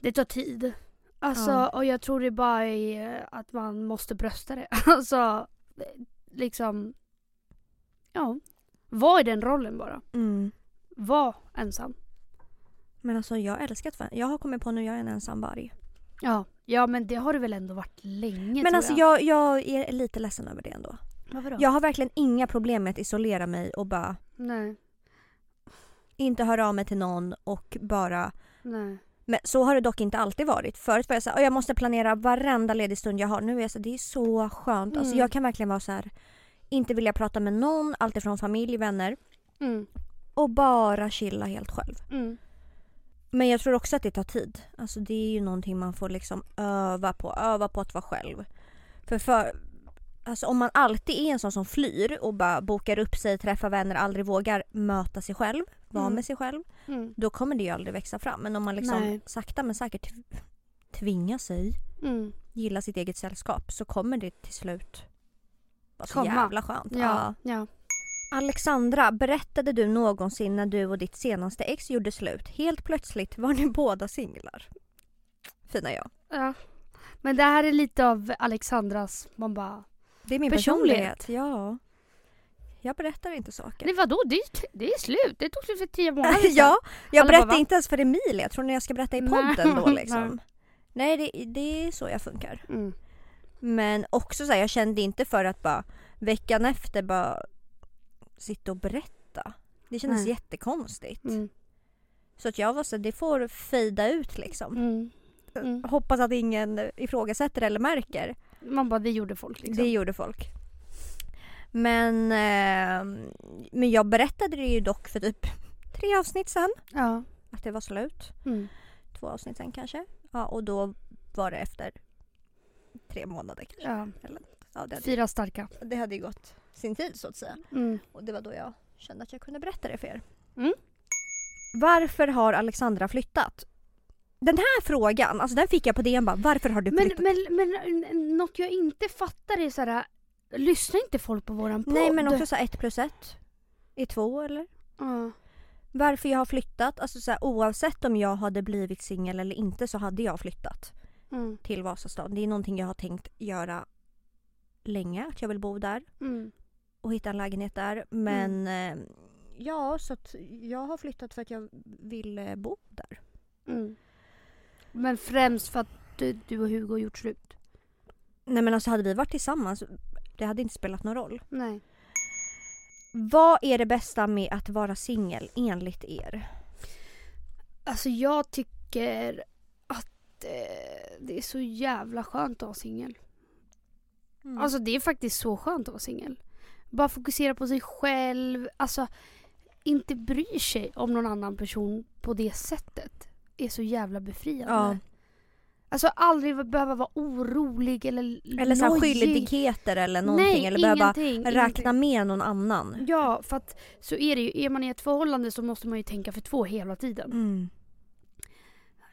Det tar tid. Alltså, Ja. och jag tror det bara är att man måste brösta det. Alltså, liksom... Ja. Var i den rollen bara. Mm. Var ensam. Men alltså jag älskar att vara- Jag har kommit på nu jag är en ensam varg. Ja, Ja men det har det väl ändå varit länge Men tror alltså jag, jag är lite ledsen över det ändå. Varför då? Jag har verkligen inga problem med att isolera mig och bara Nej, inte höra av mig till någon och bara nej. Men så har det dock inte alltid varit. Förut var jag såhär, jag måste planera varenda ledig stund jag har. Nu är jag så det är så skönt. Alltså Mm. jag kan verkligen vara så här, inte vilja prata med någon, alltifrån familj, vänner Mm. och bara chilla helt själv. Mm. Men jag tror också att det tar tid. Alltså det är ju någonting man får liksom öva på. Öva på att vara själv. För, för alltså om man alltid är en sån som flyr och bara bokar upp sig, träffar vänner, aldrig vågar möta sig själv, vara Mm. med sig själv. Mm. Då kommer det ju aldrig växa fram. Men om man liksom Nej. sakta men säkert tv- tvingar sig Mm. gilla sitt eget sällskap så kommer det till slut vara så Komma. jävla skönt. Ja, ja. Alexandra, berättade du någonsin när du och ditt senaste ex gjorde slut? Helt plötsligt var ni båda singlar. Fina jag. ja. Men det här är lite av Alexandras, man bara... Det är min Personlighet. personlighet. Ja. Jag berättar inte saker. Nej vadå, det är, det är slut. Det tog slut för tio månader sedan. ja, jag Alla berättar bara, inte ens för Emilia. Tror ni jag ska berätta i podden då liksom? Nej. Nej, det, det är så jag funkar. Mm. Men också så här, jag kände inte för att bara veckan efter bara sitta och berätta. Det kändes Nej. jättekonstigt. Mm. Så att jag var så här, det får fejda ut liksom. Mm. Mm. Hoppas att ingen ifrågasätter eller märker. Man bara, det gjorde folk liksom. Det gjorde folk. Men, eh, men jag berättade det ju dock för typ tre avsnitt sen. Ja. Att det var slut. Mm. Två avsnitt sen kanske. Ja, och då var det efter tre månader kanske. ja. Ja, det, hade, Fyra starka. det hade ju gått sin tid så att säga. Mm. Och det var då jag kände att jag kunde berätta det för er. Mm. Varför har Alexandra flyttat? Den här frågan, alltså den fick jag på DN bara, varför har du Men, flyttat? men, men något jag inte fattar är så här. Lyssnar inte folk på våran podd? Nej men också så här ett plus ett är två eller? Ja. Varför jag har flyttat, alltså så här, oavsett om jag hade blivit singel eller inte så hade jag flyttat Mm. till Vasastan. Det är någonting jag har tänkt göra länge, att jag vill bo där Mm. Och hitta en lägenhet där. Men eh, ja, så att jag har flyttat för att jag vill eh, bo där. Mm. Men främst för att du, du och Hugo har gjort slut? Nej men alltså hade vi varit tillsammans, det hade inte spelat någon roll. Nej. Vad är det bästa med att vara singel enligt er? Alltså jag tycker att eh, det är så jävla skönt att vara singel. Mm. Alltså det är faktiskt så skönt att vara singel. Bara fokusera på sig själv. Alltså inte bryr sig om någon annan person på det sättet. Är så jävla befriande. Ja. Alltså aldrig behöva vara orolig eller eller så skyldigheter eller någonting. Nej, eller behöva räkna ingenting. med någon annan. Ja, för att så är det ju. Är man i ett förhållande så måste man ju tänka för två hela tiden. Mm.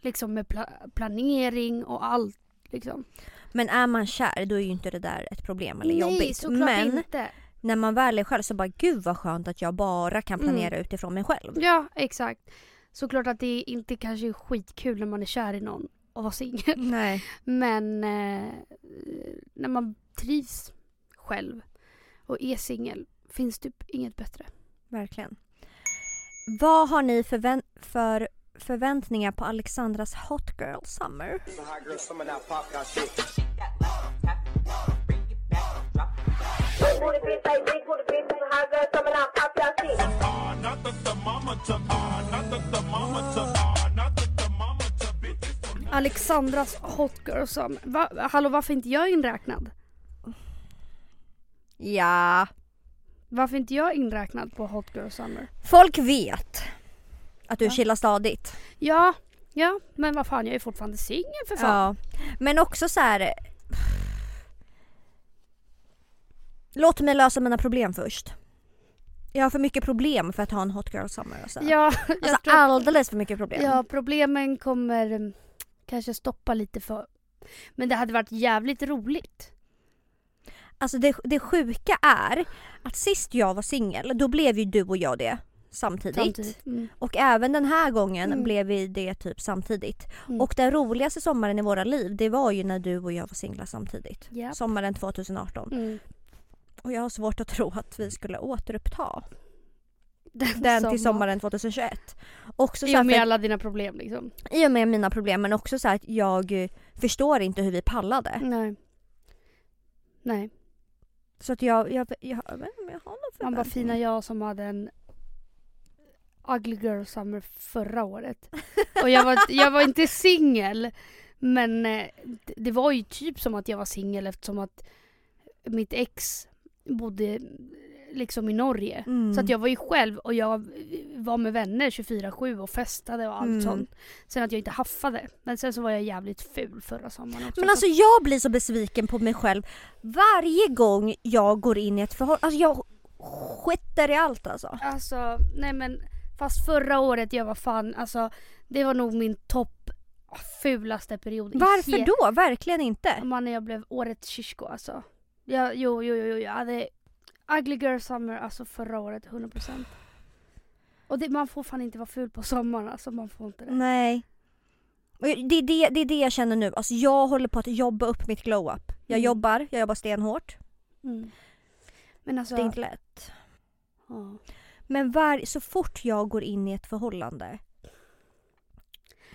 Liksom med pla- planering och allt. Liksom. Men är man kär då är ju inte det där ett problem eller Nej, jobbigt. Men inte. När man väl är själv så bara gud vad skönt att jag bara kan planera utifrån mig själv. Ja, exakt. Såklart att det inte kanske är skitkul när man är kär i någon och vara singel. Nej. Men eh, när man trivs själv och är singel finns typ inget bättre. Verkligen. Vad har ni förvän- för förväntningar på Alexandras Hot Girl Summer? Alexandras Hot Girl Summer. Va, hallå varför inte jag inräknad? Ja, Varför inte jag inräknad på Hot Girl Summer? folk vet att du Ja. chillar stadigt. Ja, ja, men vad fan jag är fortfarande singel för fan. Ja. Men också så här. Låt mig lösa mina problem först. Jag har för mycket problem för att ha en Hot Girl Summer. Alltså. Ja, jag alltså tror alldeles för mycket problem. Ja, problemen kommer mm, kanske stoppa lite för... Men det hade varit jävligt roligt. Alltså det, det sjuka är att sist jag var singel, då blev ju du och jag det samtidigt. Samtidigt. Mm. Och även den här gången Mm. blev vi det typ samtidigt. Mm. Och den roligaste sommaren i våra liv, det var ju när du och jag var singlar samtidigt. Japp. Sommaren 2018. Och jag har svårt att tro att vi skulle återuppta den sommar. till sommaren 2021. Också så I och med för- alla dina problem liksom. I och med mina problem men också så här att jag förstår inte hur vi pallade. Nej. Nej. Så att jag, jag, jag, jag, jag har någon Man bara fina jag som hade en ugly girl summer förra året. Och jag var, jag var inte singel. Men eh, det- det var ju typ som att jag var singel eftersom att mitt ex bodde liksom i Norge. Mm. Så att jag var ju själv och jag var med vänner 24-7 och festade och allt Mm. sånt. Sen att jag inte haffade. Men sen så var jag jävligt ful förra sommaren också. Men alltså jag blir så besviken på mig själv varje gång jag går in i ett förhållande. Alltså jag skiter i allt alltså. Alltså, nej men fast förra året jag var fan, alltså det var nog min topp fulaste period. Varför då? Verkligen inte. Man när jag blev årets shishko alltså. Ja, jo, jo, jo, jo, jag hade ugly girl summer alltså förra året 100%. Och det, man får fan inte vara ful på sommaren alltså, man får inte det. Nej. Det är det, det är det jag känner nu. Alltså jag håller på att jobba upp mitt glow-up. Jag Mm. jobbar, jag jobbar stenhårt. Mm. Men alltså, Det är inte lätt. ja. Men var, så fort jag går in i ett förhållande,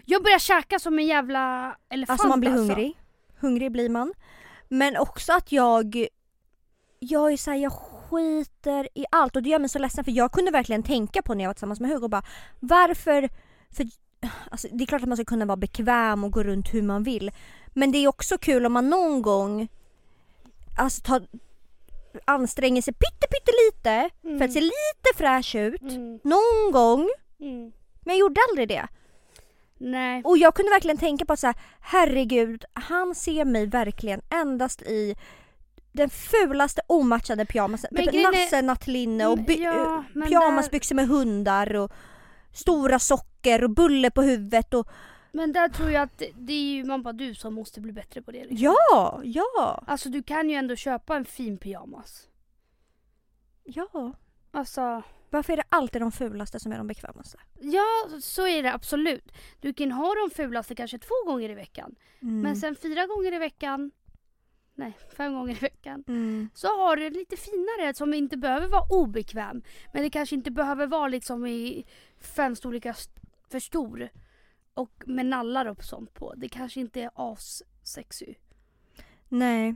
Jag börjar käka som en jävla elefant alltså man blir hungrig. Hungrig blir man. Men också att jag, jag är såhär, jag skiter i allt och det gör mig så ledsen för jag kunde verkligen tänka på när jag var tillsammans med Hugo bara varför, för alltså, det är klart att man ska kunna vara bekväm och gå runt hur man vill. Men det är också kul om man någon gång alltså, tar, anstränger sig pytte, pytte lite för att se lite fräsch ut. Mm. Någon gång. Mm. Men jag gjorde aldrig det. Nej. Och jag kunde verkligen tänka på att så här, herregud, han ser mig verkligen endast i den fulaste omatchade pyjamasen. Men Typ nasse, nattlinne och Ja, pyjamasbyxor med hundar och stora socker och bulle på huvudet och Men där tror jag att det- det är ju man bara du som måste bli bättre på det. Liksom. ja, ja, Alltså du kan ju ändå köpa en fin pyjamas. ja. Alltså, Varför är det alltid de fulaste som är de bekvämaste? ja så är det absolut. Du kan ha de fulaste kanske två gånger i veckan. Mm. Men sen fyra gånger i veckan, nej fem gånger i veckan. Mm. Så har du lite finare som inte behöver vara obekväm. Men det kanske inte behöver vara liksom i fem storlekar st- för stor. Och med nallar och sånt på. Det kanske inte är as-sexy. Nej.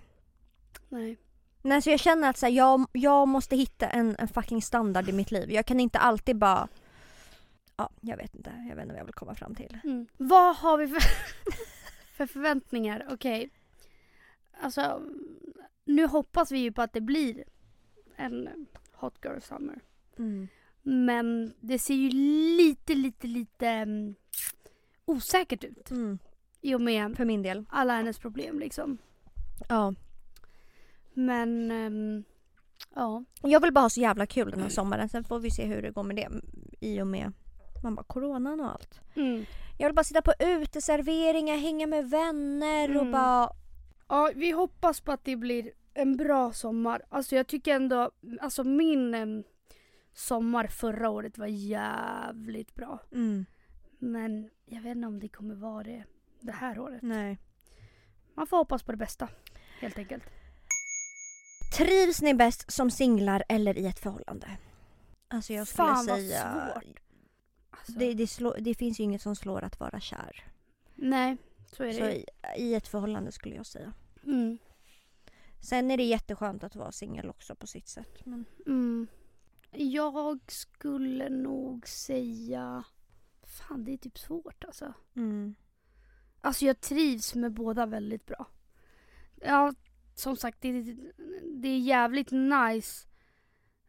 Nej. Nej så jag känner att så här, jag, jag måste hitta en, en fucking standard i mitt liv. Jag kan inte alltid bara Ja, jag vet inte. Jag vet inte vad jag vill komma fram till. Mm. Vad har vi för, för förväntningar? Okej. Alltså, nu hoppas vi ju på att det blir en Hot Girl Summer. Men det ser ju lite, lite, lite mm, osäkert ut. Mm. I och med För min del. alla hennes problem liksom. Ja. Men, ehm, ja. Jag vill bara ha så jävla kul den här sommaren. Sen får vi se hur det går med det. I och med man bara, coronan och allt. Mm. Jag vill bara sitta på uteserveringar, hänga med vänner och Mm. bara... Ja, vi hoppas på att det blir en bra sommar. Alltså jag tycker ändå, alltså min em, sommar förra året var jävligt bra. Mm, Men jag vet inte om det kommer vara det det här året. nej. Man får hoppas på det bästa. Helt enkelt. Trivs ni bäst som singlar eller i ett förhållande? Alltså jag skulle Fan, vad säga... svårt. Alltså, Det, det, slår, det finns ju inget som slår att vara kär. Nej, så är det Så i, i ett förhållande skulle jag säga. Mm. Sen är det jätteskönt att vara singel också på sitt sätt. Men... Mm. Jag skulle nog säga... Fan, det är typ svårt alltså. Mm. Alltså jag trivs med båda väldigt bra. Ja, som sagt, det, det är jävligt nice.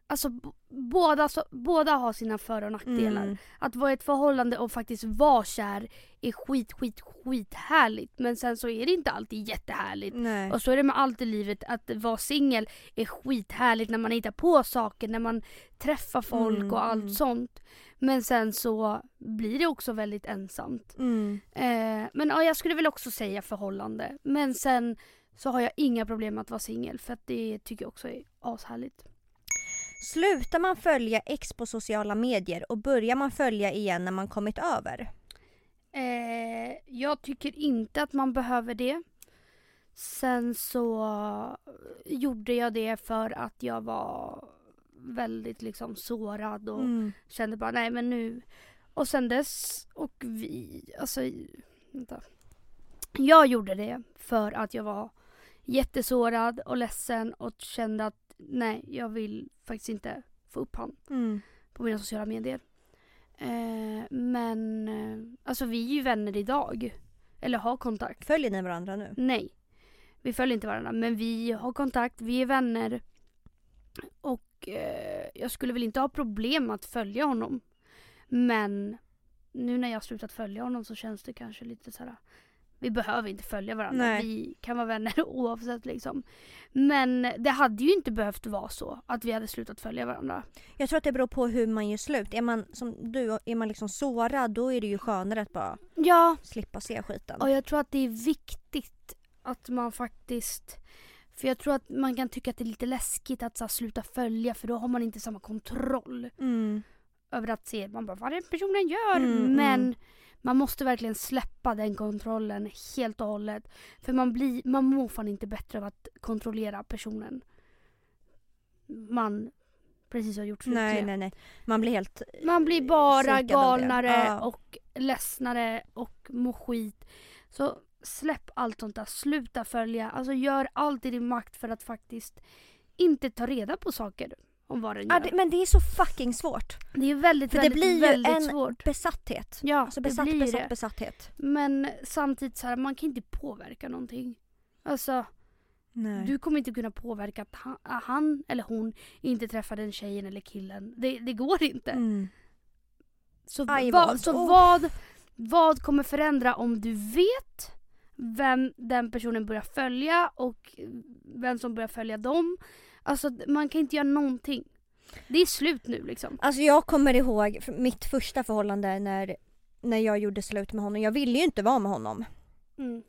Alltså båda, så, båda har sina för och nackdelar. Mm. Att vara i ett förhållande och faktiskt vara kär är skit, skit, skit härligt. Men sen så är det inte alltid jättehärligt. Nej. Och så är det med allt i livet. Att vara singel är skithärligt när man hittar på saker, när man träffar folk Mm, och allt mm. sånt. Men sen så blir det också väldigt ensamt. Mm. Eh, men ja, jag skulle väl också säga förhållande. Men sen så har jag inga problem med att vara singel för att det tycker jag också är ashärligt. Slutar man följa ex på sociala medier och börjar man följa igen när man kommit över? Eh, jag tycker inte att man behöver det. Sen så gjorde jag det för att jag var väldigt liksom sårad och Mm. kände bara nej men nu. Och sen dess och vi, alltså vänta. Jag gjorde det för att jag var jättesårad och ledsen och kände att nej jag vill faktiskt inte få upp han Mm. på mina sociala medier. Eh, men eh, alltså vi är ju vänner idag. Eller har kontakt. Följer ni varandra nu? Nej. Vi följer inte varandra men vi har kontakt, vi är vänner. Och eh, jag skulle väl inte ha problem att följa honom. Men nu när jag har slutat följa honom så känns det kanske lite så här. Vi behöver inte följa varandra. Nej. Vi kan vara vänner oavsett liksom. Men det hade ju inte behövt vara så att vi hade slutat följa varandra. Jag tror att det beror på hur man gör slut. Är man som du, är man liksom sårad då är det ju skönare att bara Ja, slippa se skiten. Och jag tror att det är viktigt att man faktiskt för jag tror att man kan tycka att det är lite läskigt att så här, sluta följa för då har man inte samma kontroll Mm. över att se man bara, vad den personen gör. Mm, Men mm. Man måste verkligen släppa den kontrollen helt och hållet. För man, blir, man mår fan inte bättre av att kontrollera personen man precis har gjort slut Nej, nej, nej. Man blir helt... Man blir bara galnare Ja. och ledsnare och mår skit. Så släpp allt sånt där. Sluta följa. Alltså gör allt i din makt för att faktiskt inte ta reda på saker om vad den gör. Ja, det, men det är så fucking svårt. det är väldigt, För det väldigt, blir ju en svårt. besatthet. Ja, Alltså besatt, det blir besatt, det. besatthet. Men samtidigt så här, man kan inte påverka någonting. Alltså, Nej. du kommer inte kunna påverka att han, han eller hon inte träffar den tjejen eller killen. Det, det går inte. Mm. Så, vad- så oh. vad, vad kommer förändra om du vet vem den personen börjar följa och vem som börjar följa dem? Alltså man kan inte göra någonting. Det är slut nu liksom. Alltså jag kommer ihåg mitt första förhållande när, när jag gjorde slut med honom. Jag ville ju inte vara med honom. Mm.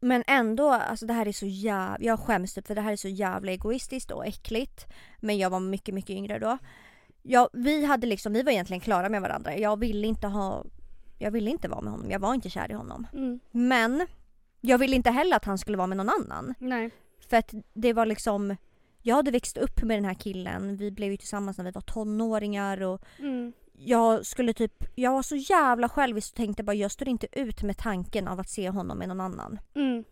Men ändå, alltså det här är så jävla, jag skäms typ för det här är så jävla egoistiskt och äckligt. Men jag var mycket, mycket yngre då. Ja, vi hade liksom, vi var egentligen klara med varandra. Jag ville inte ha, jag ville inte vara med honom. Jag var inte kär i honom. Mm. Men jag ville inte heller att han skulle vara med någon annan. Nej. För att det var liksom, jag hade växt upp med den här killen. Vi blev ju tillsammans när vi var tonåringar och Mm. jag skulle typ, jag var så jävla självisk och tänkte bara jag står inte ut med tanken av att se honom med någon annan. Mm.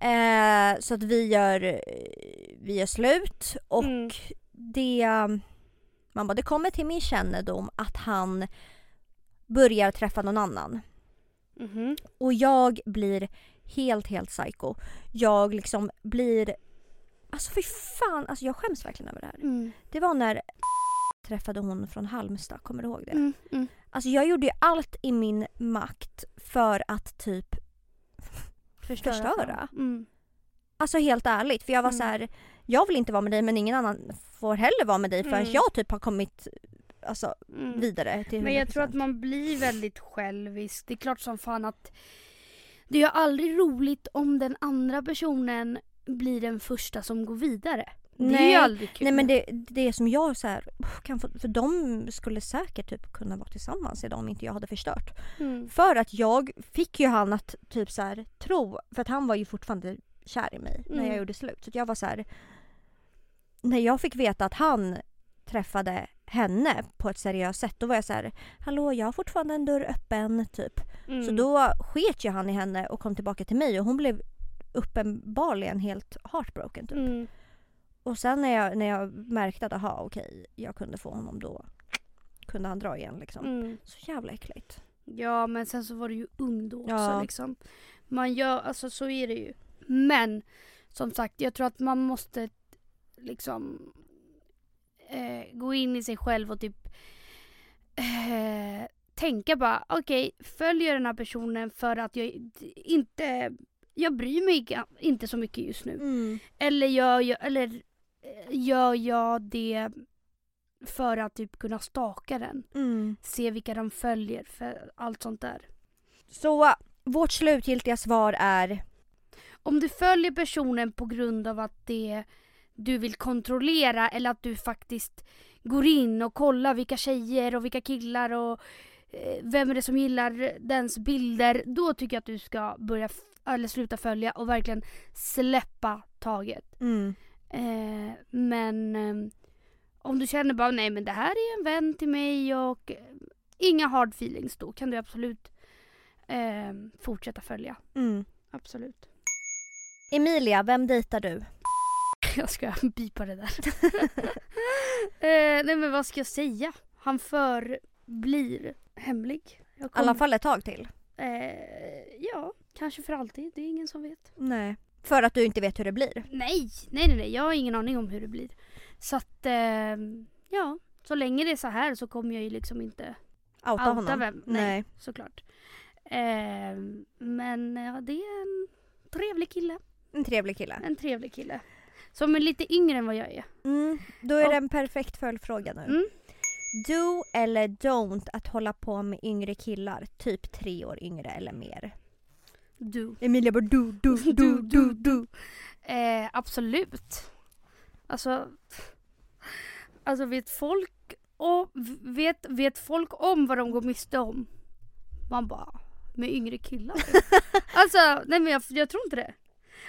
Eh, så att vi gör, vi gör slut och Mm. det, man bara det kommer till min kännedom att han börjar träffa någon annan. Mhm. Och jag blir helt, helt psycho. Jag liksom blir, alltså fy fan, alltså jag skäms verkligen över det här. Mm. Det var när träffade hon från Halmstad, kommer du ihåg det? Mm. Mm. Alltså jag gjorde ju allt i min makt för att typ Förstöra. Förstöra? Mm. Alltså helt ärligt, för jag var Mm. så här. jag vill inte vara med dig men ingen annan får heller vara med dig förrän Mm. jag typ har kommit alltså, Mm. vidare till Men jag 100%. tror att man blir väldigt självisk. Det är klart som fan att det är aldrig roligt om den andra personen blir den första som går vidare. Det är ju Nej. aldrig kul. Nej men det, det som jag så här, kan få, för de skulle säkert typ kunna vara tillsammans idag om inte jag hade förstört. Mm. För att jag fick ju han att typ så här, tro, för att han var ju fortfarande kär i mig när jag Mm. gjorde slut. Så jag var så här. När jag fick veta att han träffade henne på ett seriöst sätt då var jag så här, hallå jag har fortfarande en dörr öppen typ. Mm. Så då sket ju han i henne och kom tillbaka till mig och hon blev uppenbarligen helt heartbroken typ. Mm. Och sen när jag, när jag märkte att aha okej jag kunde få honom då kunde han dra igen liksom. Mm. Så jävla äckligt. Ja men sen så var du ju ung då också Ja. liksom. Man gör, alltså så är det ju. Men som sagt jag tror att man måste liksom eh, gå in i sig själv och typ eh, tänka bara okej följer den här personen för att jag inte jag bryr mig inte så mycket just nu. Mm. Eller gör jag, eller eh, gör jag det för att typ kunna staka den? Mm. Se vilka de följer, för allt sånt där. Så vårt slutgiltiga svar är Om du följer personen på grund av att det du vill kontrollera eller att du faktiskt går in och kollar vilka tjejer och vilka killar och eh, vem är det som gillar dens bilder. Då tycker jag att du ska börja eller sluta följa och verkligen släppa taget. mm. Eh, men eh, Om du känner bara nej men det här är en vän till mig och eh, inga hard feelings då kan du absolut eh, fortsätta följa. Mm. Absolut. Emilia, vem dejtar du? Jag ska bipa det där. eh, nej men vad ska jag säga? Han förblir hemlig. I alla fall ett tag till. Eh, ja, kanske för alltid. Det är ingen som vet. Nej. För att du inte vet hur det blir. Nej, nej, nej, nej. Jag har ingen aning om hur det blir. Så att, eh, ja. Så länge det är så här så kommer jag ju liksom inte Outa, honom. vem. Nej, såklart. Eh, men ja, det är en trevlig kille. En trevlig kille. En trevlig kille. Som är lite yngre än vad jag är. Mm. Då är det en perfekt följdfråga nu. Mm. Do eller don't att hålla på med yngre killar, typ tre år yngre eller mer? Du. Emilia bara do, do, Du, du, du. Eh, absolut. Alltså, alltså vet folk och vet, vet folk om vad de går miste om? Man bara, med yngre killar? alltså, nej men jag, jag tror inte det.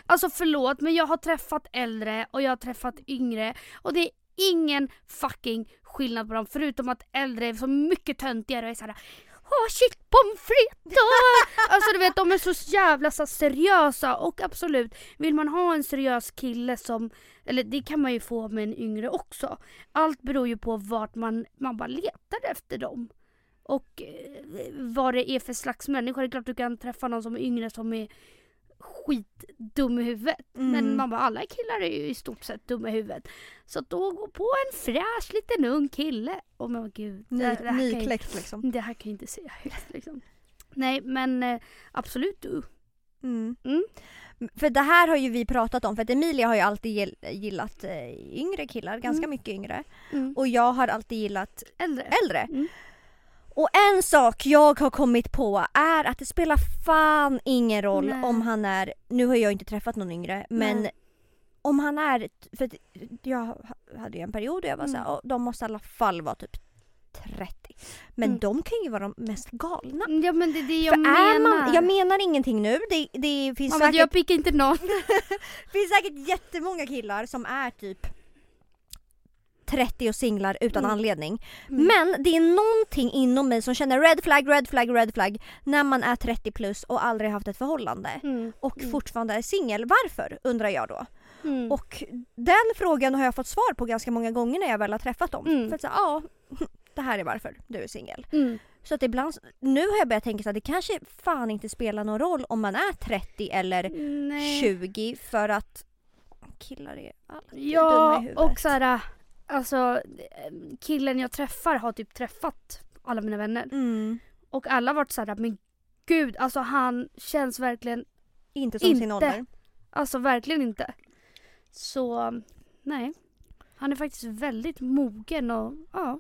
Alltså förlåt men jag har träffat äldre och jag har träffat yngre och det är ingen fucking skillnad på dem förutom att äldre är så mycket töntigare och är såhär Åh shit pommes frites! alltså du vet de är så jävla så seriösa och absolut vill man ha en seriös kille som eller det kan man ju få med en yngre också. Allt beror ju på vart man, man bara letar efter dem. Och eh, vad det är för slags människa. Det är klart du kan träffa någon som är yngre som är skitdum i huvudet. Mm. Men man bara, alla killar är ju i stort sett dumma i huvudet. Så att då gå på en fräsch liten ung kille. Åh men gud. Ny, det, det, här kan jag, nykläckt liksom. det här kan jag inte säga högt liksom. Nej men eh, absolut du. Mm. Mm. För det här har ju vi pratat om för att Emilia har ju alltid gill- gillat eh, yngre killar, ganska Mm. mycket yngre. Mm. Och jag har alltid gillat Äldre. äldre. Och en sak jag har kommit på är att det spelar fan ingen roll Nej. om han är, nu har jag inte träffat någon yngre, men Nej. om han är, för jag hade ju en period där jag var Mm. såhär, "Åh, de måste i alla fall vara typ 30. Men Mm. de kan ju vara de mest galna. Ja men det är det jag För menar. man, jag menar ingenting nu, det, det finns, bara, säkert, jag pickar inte någon. finns säkert jättemånga killar som är typ 30 och singlar utan Mm. anledning. Mm. Men det är någonting inom mig som känner red flag, red flag, red flag när man är 30 plus och aldrig haft ett förhållande. Mm. Och Mm. fortfarande är singel. Varför? Undrar jag då. Mm. Och den frågan har jag fått svar på ganska många gånger när jag väl har träffat dem. Mm. För att säga, ja, det här är varför du är singel. Så att ibland, nu har jag börjat tänka så att det kanske fan inte spelar någon roll om man är 30 eller Nej. 20 för att killar är alltid dumma i Ja huvudet. och såhär, alltså killen jag träffar har typ träffat alla mina vänner. Mm. Och alla har varit såhär, men gud alltså han känns verkligen, Inte som sin Inte. ålder. alltså verkligen inte. Så nej. Han är faktiskt väldigt mogen och ja.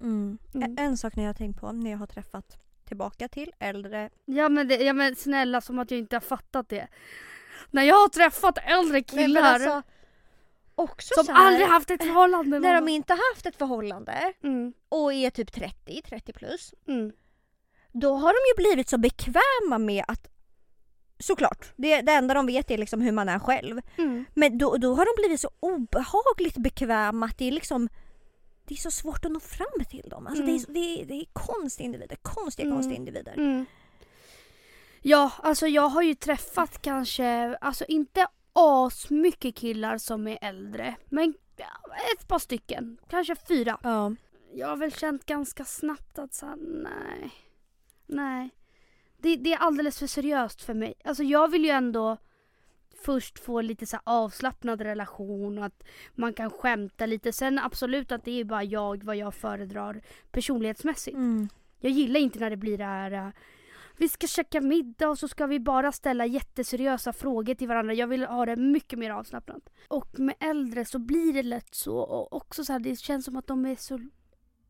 Mm. Mm. En sak när jag har tänkt på när jag har träffat tillbaka till äldre Ja men, det, ja men snälla som att jag inte har fattat det. När jag har träffat äldre Nej, men killar alltså, också som här, aldrig haft ett förhållande. När de inte haft ett förhållande Mm, och är typ 30, 30 plus. mm, Då har de ju blivit så bekväma med att Såklart, det, det enda de vet är liksom hur man är själv. mm. Men då, då har de blivit så obehagligt bekväma att det är liksom Det är så svårt att nå fram till dem. Alltså det, är, Mm. det, är, det är konstiga individer, konstiga Mm. konstiga individer. Mm. Ja, alltså jag har ju träffat kanske, alltså inte asmycket killar som är äldre. Men ett par stycken, kanske fyra. Ja. Jag har väl känt ganska snabbt att så här, nej. Nej. Det, det är alldeles för seriöst för mig. Alltså jag vill ju ändå först få lite så här avslappnad relation och att man kan skämta lite. Sen absolut att det är bara jag, vad jag föredrar personlighetsmässigt. Mm. Jag gillar inte när det blir det här äh, vi ska käka middag och så ska vi bara ställa jätteseriösa frågor till varandra. Jag vill ha det mycket mer avslappnat. Och med äldre så blir det lätt så. Och också så här, det känns som att de är så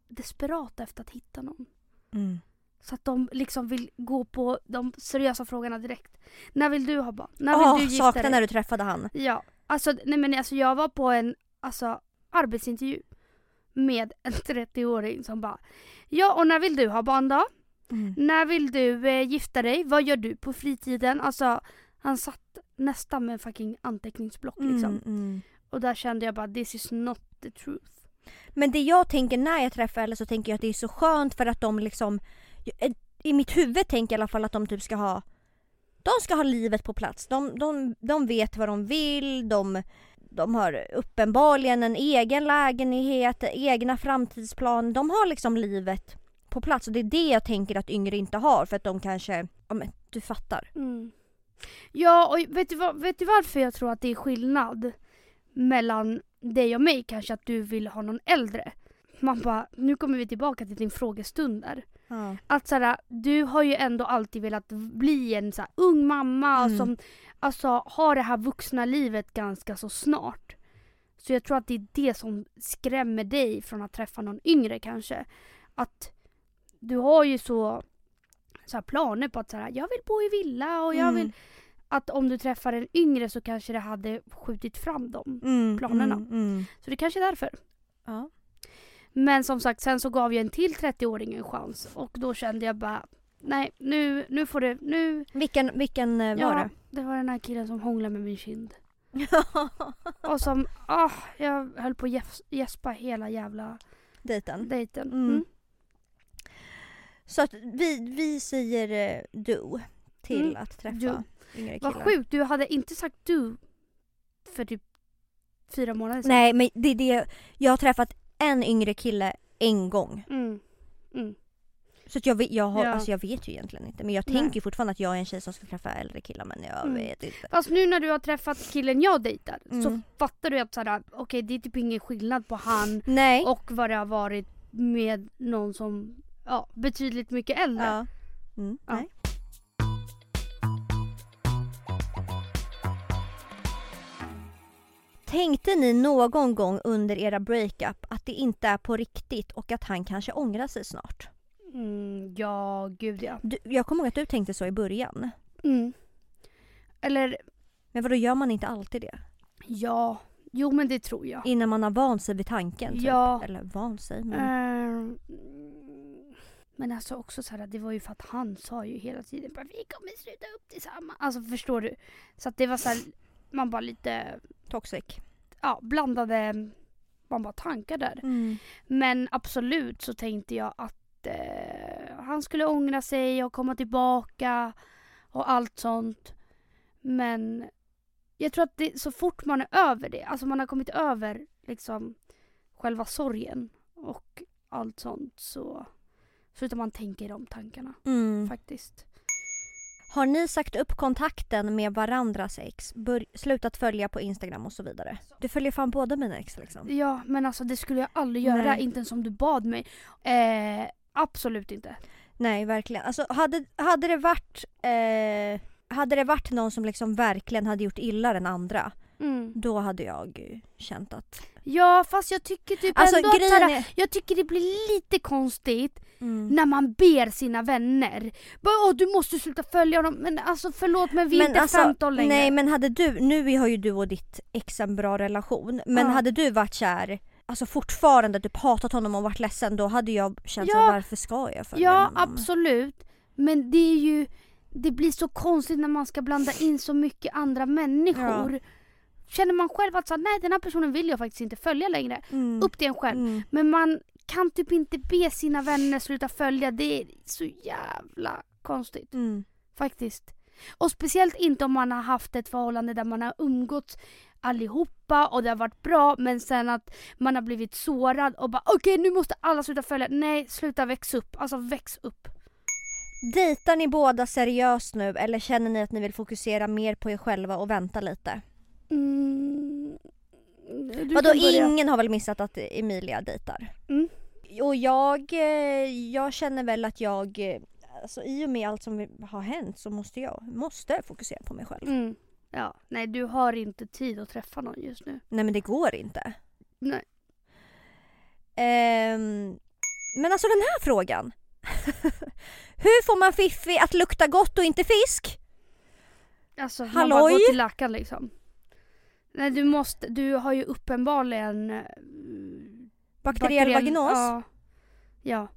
desperata efter att hitta någon. Mm. Så att de liksom vill gå på de seriösa frågorna direkt. När vill du ha barn? När vill Åh, du gifta dig? när du träffade han. Ja, alltså, nej men alltså jag var på en alltså, arbetsintervju med en 30-åring som bara Ja och när vill du ha barn då? Mm. När vill du eh, gifta dig? Vad gör du på fritiden? Alltså han satt nästan med en fucking anteckningsblock liksom. Mm, mm. Och där kände jag bara this is not the truth. Men det jag tänker när jag träffar äldre så tänker jag att det är så skönt för att de liksom i mitt huvud tänker jag i alla fall att de typ ska ha de ska ha livet på plats. De, de, de vet vad de vill, de, de har uppenbarligen en egen lägenhet, egna framtidsplaner. De har liksom livet på plats och det är det jag tänker att yngre inte har för att de kanske, ja men du fattar. Mm. Ja, och vet du, vad, vet du varför jag tror att det är skillnad mellan dig och mig kanske att du vill ha någon äldre? Man bara, nu kommer vi tillbaka till din frågestund där. Ja. Att såhär, du har ju ändå alltid velat bli en såhär, ung mamma Mm. som alltså, har det här vuxna livet ganska så snart. Så jag tror att det är det som skrämmer dig från att träffa någon yngre kanske. Att du har ju så, så här planer på att såhär, jag vill bo i villa och jag Mm. vill att om du träffar en yngre så kanske det hade skjutit fram dem. Mm, planerna. Mm, mm. Så det kanske är därför. Ja. Men som sagt, sen så gav jag en till 30-åring en chans och då kände jag bara Nej, nu, nu får det, nu... Vilken, vilken eh, var Ja, det? det var den här killen som hånglade med min kind. Och som, ah, jag höll på att gäs- gäspa hela jävla Dejten. dejten. Mm. Mm. Så att vi, vi säger eh, du till Mm, att träffa du. yngre Vad killar. sjukt, du hade inte sagt du för typ fyra månader sedan. Nej men det är det, jag har träffat en yngre kille en gång. Mm. Mm. Så jag, vet, jag, har, Ja. alltså jag vet ju egentligen inte men jag Nej. tänker fortfarande att jag är en tjej som ska träffa äldre killar men jag Mm. vet inte. Fast nu när du har träffat killen jag dejtar så Mm. fattar du att såhär, okej det är typ ingen skillnad på han Nej. och vad det har varit med någon som ja, betydligt mycket äldre. ja. Mm, Ja. Nej. Tänkte ni någon gång under era breakup att det inte är på riktigt och att han kanske ångrar sig snart? Mm, ja, gud ja. Du, jag kommer ihåg att du tänkte så i början. Mm. Eller Men vadå gör man inte alltid det? ja, jo men det tror jag. Innan man har vant sig vid tanken typ. Ja. Eller vant sig men... Ehm, men alltså också så här, det var ju för att han sa ju hela tiden bara vi kommer sluta upp tillsammans. Alltså förstår du? Så att det var så här, man bara lite, Toxic. ja blandade, man bara tankar där. Mm. Men absolut så tänkte jag att eh, han skulle ångra sig och komma tillbaka och allt sånt. Men jag tror att det, så fort man är över det, alltså man har kommit över liksom själva sorgen och allt sånt så slutar man tänka i de tankarna Mm. faktiskt. Har ni sagt upp kontakten med varandras ex? Slutat följa på Instagram och så vidare? Du följer fan båda mina ex liksom. Ja men alltså det skulle jag aldrig göra, Nej. inte ens om du bad mig. Eh, absolut inte. Nej verkligen. Alltså hade, hade det varit eh, hade det varit någon som liksom verkligen hade gjort illa den andra Mm. då hade jag känt att... Ja fast jag tycker typ Alltså ändå att såhär, är... Jag tycker det blir lite konstigt Mm. när man ber sina vänner. Bara, Åh, du måste sluta följa dem. Men alltså förlåt men vi är inte 15 längre. Nej men hade du, nu har ju du och ditt ex en bra relation men Ja. hade du varit kär Alltså fortfarande typ hatat honom och varit ledsen då hade jag känt Ja. varför ska jag följa Ja honom? absolut. Men det är ju det blir så konstigt när man ska blanda in så mycket andra människor. Känner man själv att så, nej den här personen vill jag faktiskt inte följa längre. Mm. Upp till en själv. Mm. Men man kan typ inte be sina vänner sluta följa. Det är så jävla konstigt. Mm. Faktiskt. Och speciellt inte om man har haft ett förhållande där man har umgåtts allihopa och det har varit bra men sen att man har blivit sårad och bara okej nu måste alla sluta följa. Nej sluta väx upp. Alltså väx upp. Dejtar ni båda seriöst nu eller känner ni att ni vill fokusera mer på er själva och vänta lite? Mm. Du Vadå ingen har väl missat att Emilia dejtar? Mm. Och jag, eh, jag känner väl att jag, eh, alltså i och med allt som har hänt så måste jag måste fokusera på mig själv. Mm. Ja, nej du har inte tid att träffa någon just nu. Nej men det går inte. Nej. Ehm, men alltså den här frågan. Hur får man Fiffi att lukta gott och inte fisk? Alltså man Halloj? bara går till läkaren liksom. Nej du måste, du har ju uppenbarligen eh, Bakteriell vaginos? Ja. ja.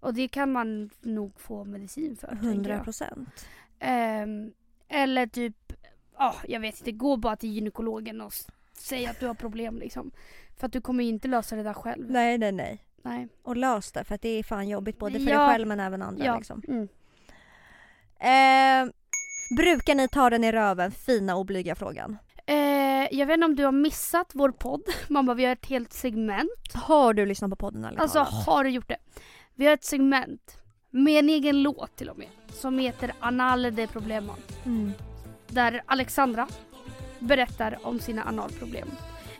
Och det kan man nog få medicin för. tänker 100 jag. procent. Ehm, eller typ, ja jag vet inte, gå bara till gynekologen och säg att du har problem liksom. För att du kommer inte lösa det där själv. Nej, nej, nej. Nej. Och lös det för att det är fan jobbigt både för Ja. dig själv men även andra Ja. liksom. Mm. Eh, brukar ni ta den i röven? Fina oblyga frågan. Eh, jag vet inte om du har missat vår podd. Mamma, vi har ett helt segment. Har du lyssnat på podden ärligt Alltså har du gjort det? Vi har ett segment med en egen låt till och med. Som heter Anale de Problema. Mm. Där Alexandra berättar om sina analproblem.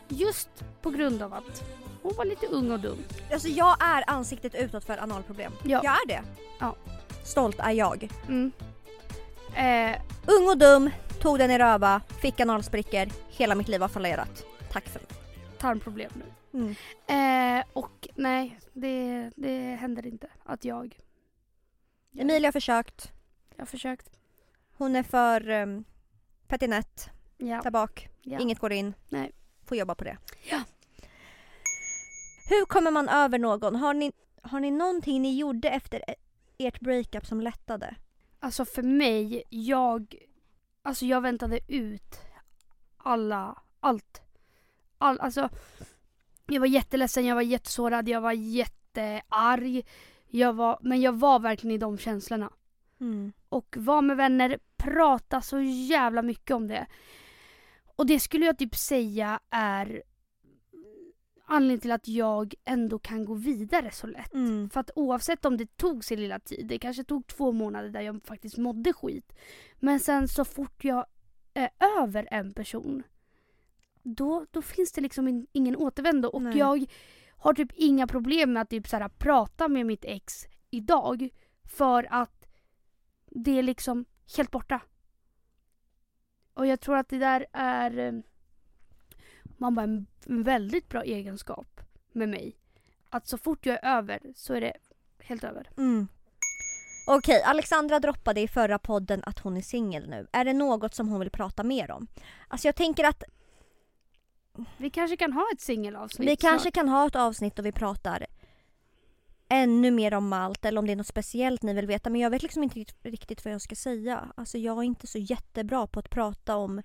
Just på grund av att hon var lite ung och dum. Alltså jag är ansiktet utåt för analproblem. Ja. Jag är det. Ja. Stolt är jag. Mm. Eh, Ung och dum, tog den i röva, fick analsprickor, hela mitt liv har fallerat. Tack för tarmproblem nu. mm. Eh, och nej, det, det händer inte att jag... Emilia har försökt. Jag har försökt. Hon är för um, petinett Ja. där bak. ja. Inget går in. Nej. Får jobba på det. Ja. Hur kommer man över någon? Har ni, har ni någonting ni gjorde efter e- ert breakup som lättade? Alltså för mig, jag... Alltså jag väntade ut alla, allt. All, alltså, jag var jätteledsen, jag var jättesårad, jag var jättearg. Jag var, men jag var verkligen i de känslorna. Mm. Och var med vänner, prata så jävla mycket om det. Och det skulle jag typ säga är anledningen till att jag ändå kan gå vidare så lätt. Mm. För att oavsett om det tog sin lilla tid, det kanske tog två månader där jag faktiskt mådde skit. Men sen så fort jag är över en person, då, då finns det liksom in, ingen återvändo. Och Nej. jag har typ inga problem med att typ så här, prata med mitt ex idag. För att det är liksom helt borta. Och jag tror att det där är eh, man bara en väldigt bra egenskap med mig. Att så fort jag är över så är det helt över. Mm. Okej, Alexandra droppade i förra podden att hon är singel nu. Är det något som hon vill prata mer om? Alltså jag tänker att Vi kanske kan ha ett singelavsnitt vi kanske snart. kan ha ett avsnitt då vi pratar ännu mer om allt eller om det är något speciellt ni vill veta. Men jag vet liksom inte rikt- riktigt vad jag ska säga. Alltså jag är inte så jättebra på att prata om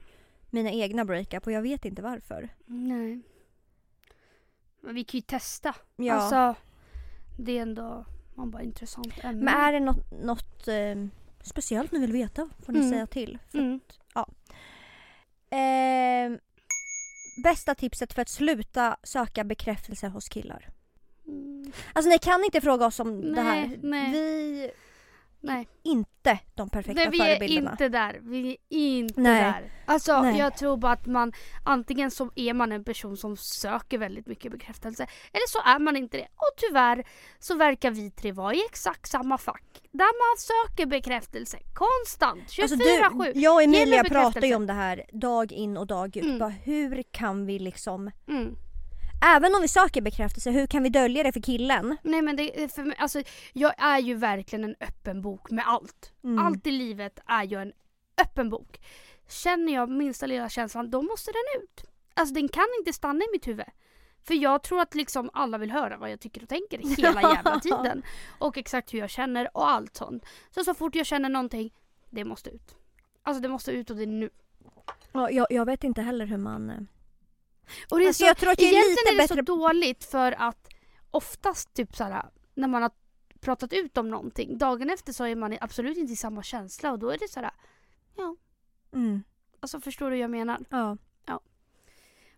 mina egna breakup och jag vet inte varför. Nej. Men vi kan ju testa. Ja. Alltså, det är ändå man bara intressant ämne. Men är det något, något eh, speciellt ni vill veta får ni Mm. säga till. Mm. eh, bästa tipset för att sluta söka bekräftelse hos killar? Mm. Alltså ni kan inte fråga oss om det här. Nej, nej. Vi Nej. inte de perfekta Nej, vi är förebilderna. inte där. Vi är inte Nej. där. Alltså Nej. jag tror bara att man antingen så är man en person som söker väldigt mycket bekräftelse eller så är man inte det. Och tyvärr så verkar vi tre vara i exakt samma fack. Där man söker bekräftelse konstant 24-7. Alltså jag och Emilia pratar ju om det här dag in och dag ut. Mm. Bara hur kan vi liksom, mm. Även om vi söker bekräftelse, hur kan vi dölja det för killen? Nej men det för mig, alltså, jag är ju verkligen en öppen bok med allt. Mm. Allt i livet är ju en öppen bok. Känner jag minsta lilla känslan, då måste den ut. Alltså den kan inte stanna i mitt huvud. För jag tror att liksom alla vill höra vad jag tycker och tänker hela jävla tiden. Och exakt hur jag känner och allt sånt. Så så fort jag känner någonting, det måste ut. Alltså det måste ut och det är nu. Ja, jag, jag vet inte heller hur man... Och det är Alltså så, jag tror att jag är lite är det bättre... så dåligt för att oftast typ såhär när man har pratat ut om någonting, dagen efter så är man absolut inte i samma känsla och då är det såhär, Mm. alltså förstår du vad jag menar? Ja.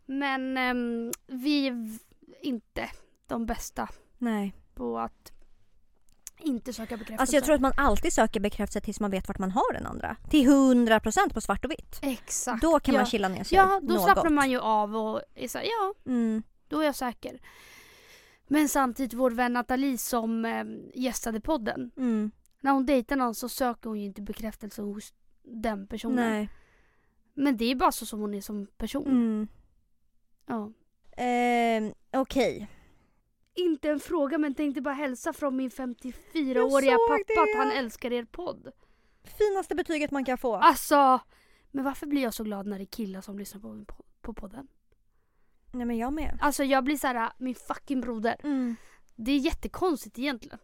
Men ehm, vi är inte de bästa Nej. på att inte söka bekräftelse. Alltså jag tror att man alltid söker bekräftelse tills man vet vart man har den andra. Till 100% på svart och vitt. Exakt. Då kan ja. man chilla ner sig Ja, då något. slappnar man ju av och är såhär, ja, Mm. då är jag säker. Men samtidigt vår vän Nathalie som ehm, gästade podden. Mm. När hon dejtar någon så söker hon ju inte bekräftelse hos den personen. Nej. Men det är bara så som hon är som person. Mm. Ja. Ehm, Okej. Inte en fråga men tänkte bara hälsa från min 54-åriga Jag pappa såg att det. han älskar er podd. Finaste betyget man kan få. Alltså, men varför blir jag så glad när det är killar som lyssnar på, min på podden? Nej men jag med. Alltså jag blir så här, min fucking broder. Mm. Det är jättekonstigt egentligen.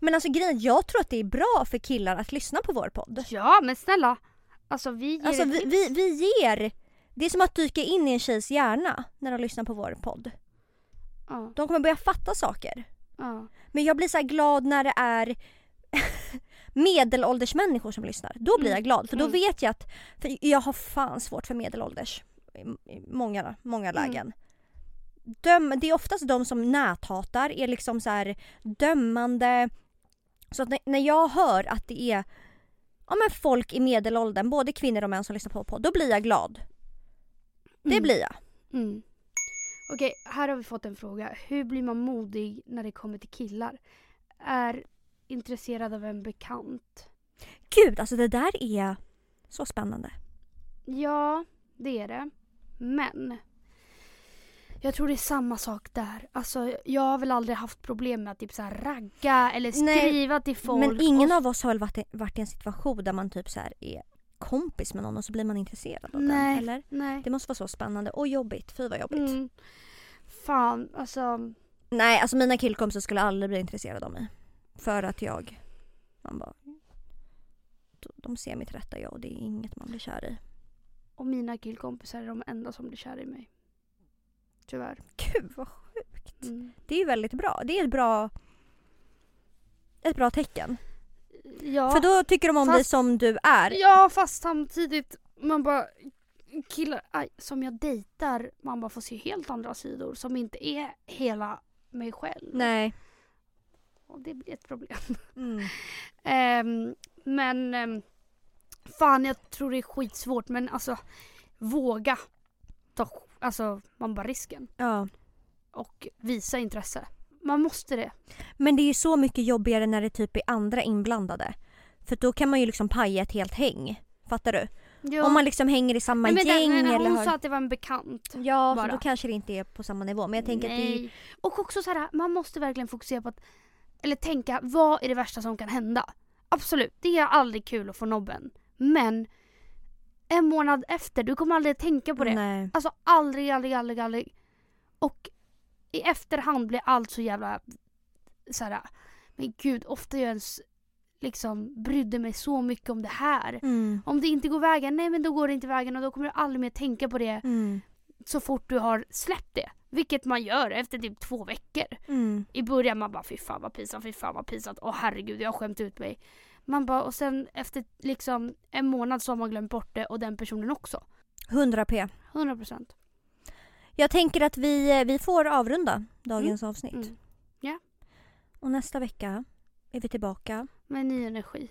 Men alltså grejen, jag tror att det är bra för killar att lyssna på vår podd. Ja men snälla. Alltså vi ger Alltså vi, vi, vi ger Det är som att dyka in i en tjejs hjärna när de lyssnar på vår podd. Ja, De kommer börja fatta saker. ja. Men jag blir så glad när det är medelålders människor som lyssnar. Då blir Mm. jag glad för då Mm. vet jag att, för jag har fan svårt för medelålders i, många, många Mm. lägen. Döm, det är oftast de som näthatar, är liksom så här dömande. Så att när, när jag hör att det är ja, men folk i medelåldern, både kvinnor och män som lyssnar på podd, då blir jag glad. Det Mm. blir jag. Okej, här har vi fått en fråga. Hur blir man modig när det kommer till killar? Är intresserad av en bekant? Gud, alltså det där är så spännande. Ja, det är det. Men jag tror det är samma sak där. Alltså, jag har väl aldrig haft problem med att typ så här ragga eller Nej, skriva till folk. Men ingen och... av oss har väl varit i, varit i en situation där man typ så här är kompis med någon och så blir man intresserad av Nej. den. Eller? Nej. Det måste vara så spännande och jobbigt. Fy vad jobbigt. Mm. Fan, alltså. Nej, alltså mina killkompisar skulle aldrig bli intresserade av mig. För att jag... Man bara... De ser mitt rätta jag och det är inget man blir kär i. Och mina killkompisar är de enda som blir kär i mig. Tyvärr. Gud vad sjukt. Mm. Det är ju väldigt bra. Det är ett bra... Ett bra tecken. Ja. För då tycker de om Fast- dig som du är. Ja fast samtidigt man bara killar aj, som jag dejtar man bara får se helt andra sidor som inte är hela mig själv. Nej. Och det blir ett problem. Mm. Ehm, men ehm, fan jag tror det är skitsvårt men alltså våga ta alltså, man bara risken Ja. och visa intresse. Man måste det. Men det är ju så mycket jobbigare när det typ är andra inblandade. För då kan man ju liksom paja ett helt häng. Fattar du? Ja. Om man liksom hänger i samma men, men, gäng men, eller hon har... sa att det var en bekant. Ja, så bara. då kanske det inte är på samma nivå. Men jag tänker att det är... Nej. Och också så här, man måste verkligen fokusera på att, eller tänka, vad är det värsta som kan hända? Absolut, det är aldrig kul att få nobben. Men en månad efter, du kommer aldrig tänka på det. Nej. Alltså aldrig, aldrig, aldrig, aldrig. Och i efterhand blir allt så jävla så här. men gud, ofta jag ens liksom brydde mig så mycket om det här. Mm. Om det inte går vägen, nej men då går det inte vägen och då kommer du aldrig mer tänka på det Mm. så fort du har släppt det. Vilket man gör efter typ två veckor. Mm. I början man bara fy fan vad pinsamt, fy fan vad pinsamt, åh herregud jag har skämt ut mig. Man bara, och sen efter liksom en månad så har man glömt bort det och den personen också. 100 p. 100%. Jag tänker att vi, vi får avrunda dagens avsnitt. Mm. Och nästa vecka är vi tillbaka. Med ny energi.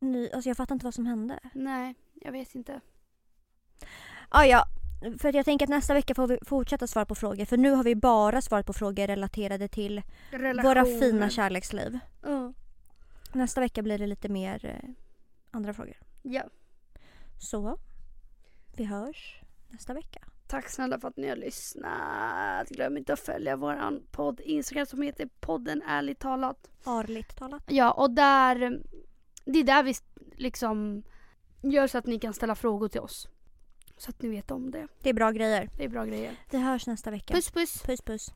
Ny, alltså jag fattar inte vad som hände. Nej, jag vet inte. Ah, ja, för jag tänker att nästa vecka får vi fortsätta svara på frågor. För nu har vi bara svarat på frågor relaterade till våra Relationer. fina kärleksliv. Ja. Nästa vecka blir det lite mer eh, andra frågor. ja. Så, vi hörs nästa vecka. Tack snälla för att ni har lyssnat. Glöm inte att följa våran podd Instagram som heter podden ärligt talat. Arligt talat. Ja, och där... Det är där vi liksom gör så att ni kan ställa frågor till oss. Så att ni vet om det. Det är bra grejer. Det är bra grejer. Vi hörs nästa vecka. Puss puss! puss. puss.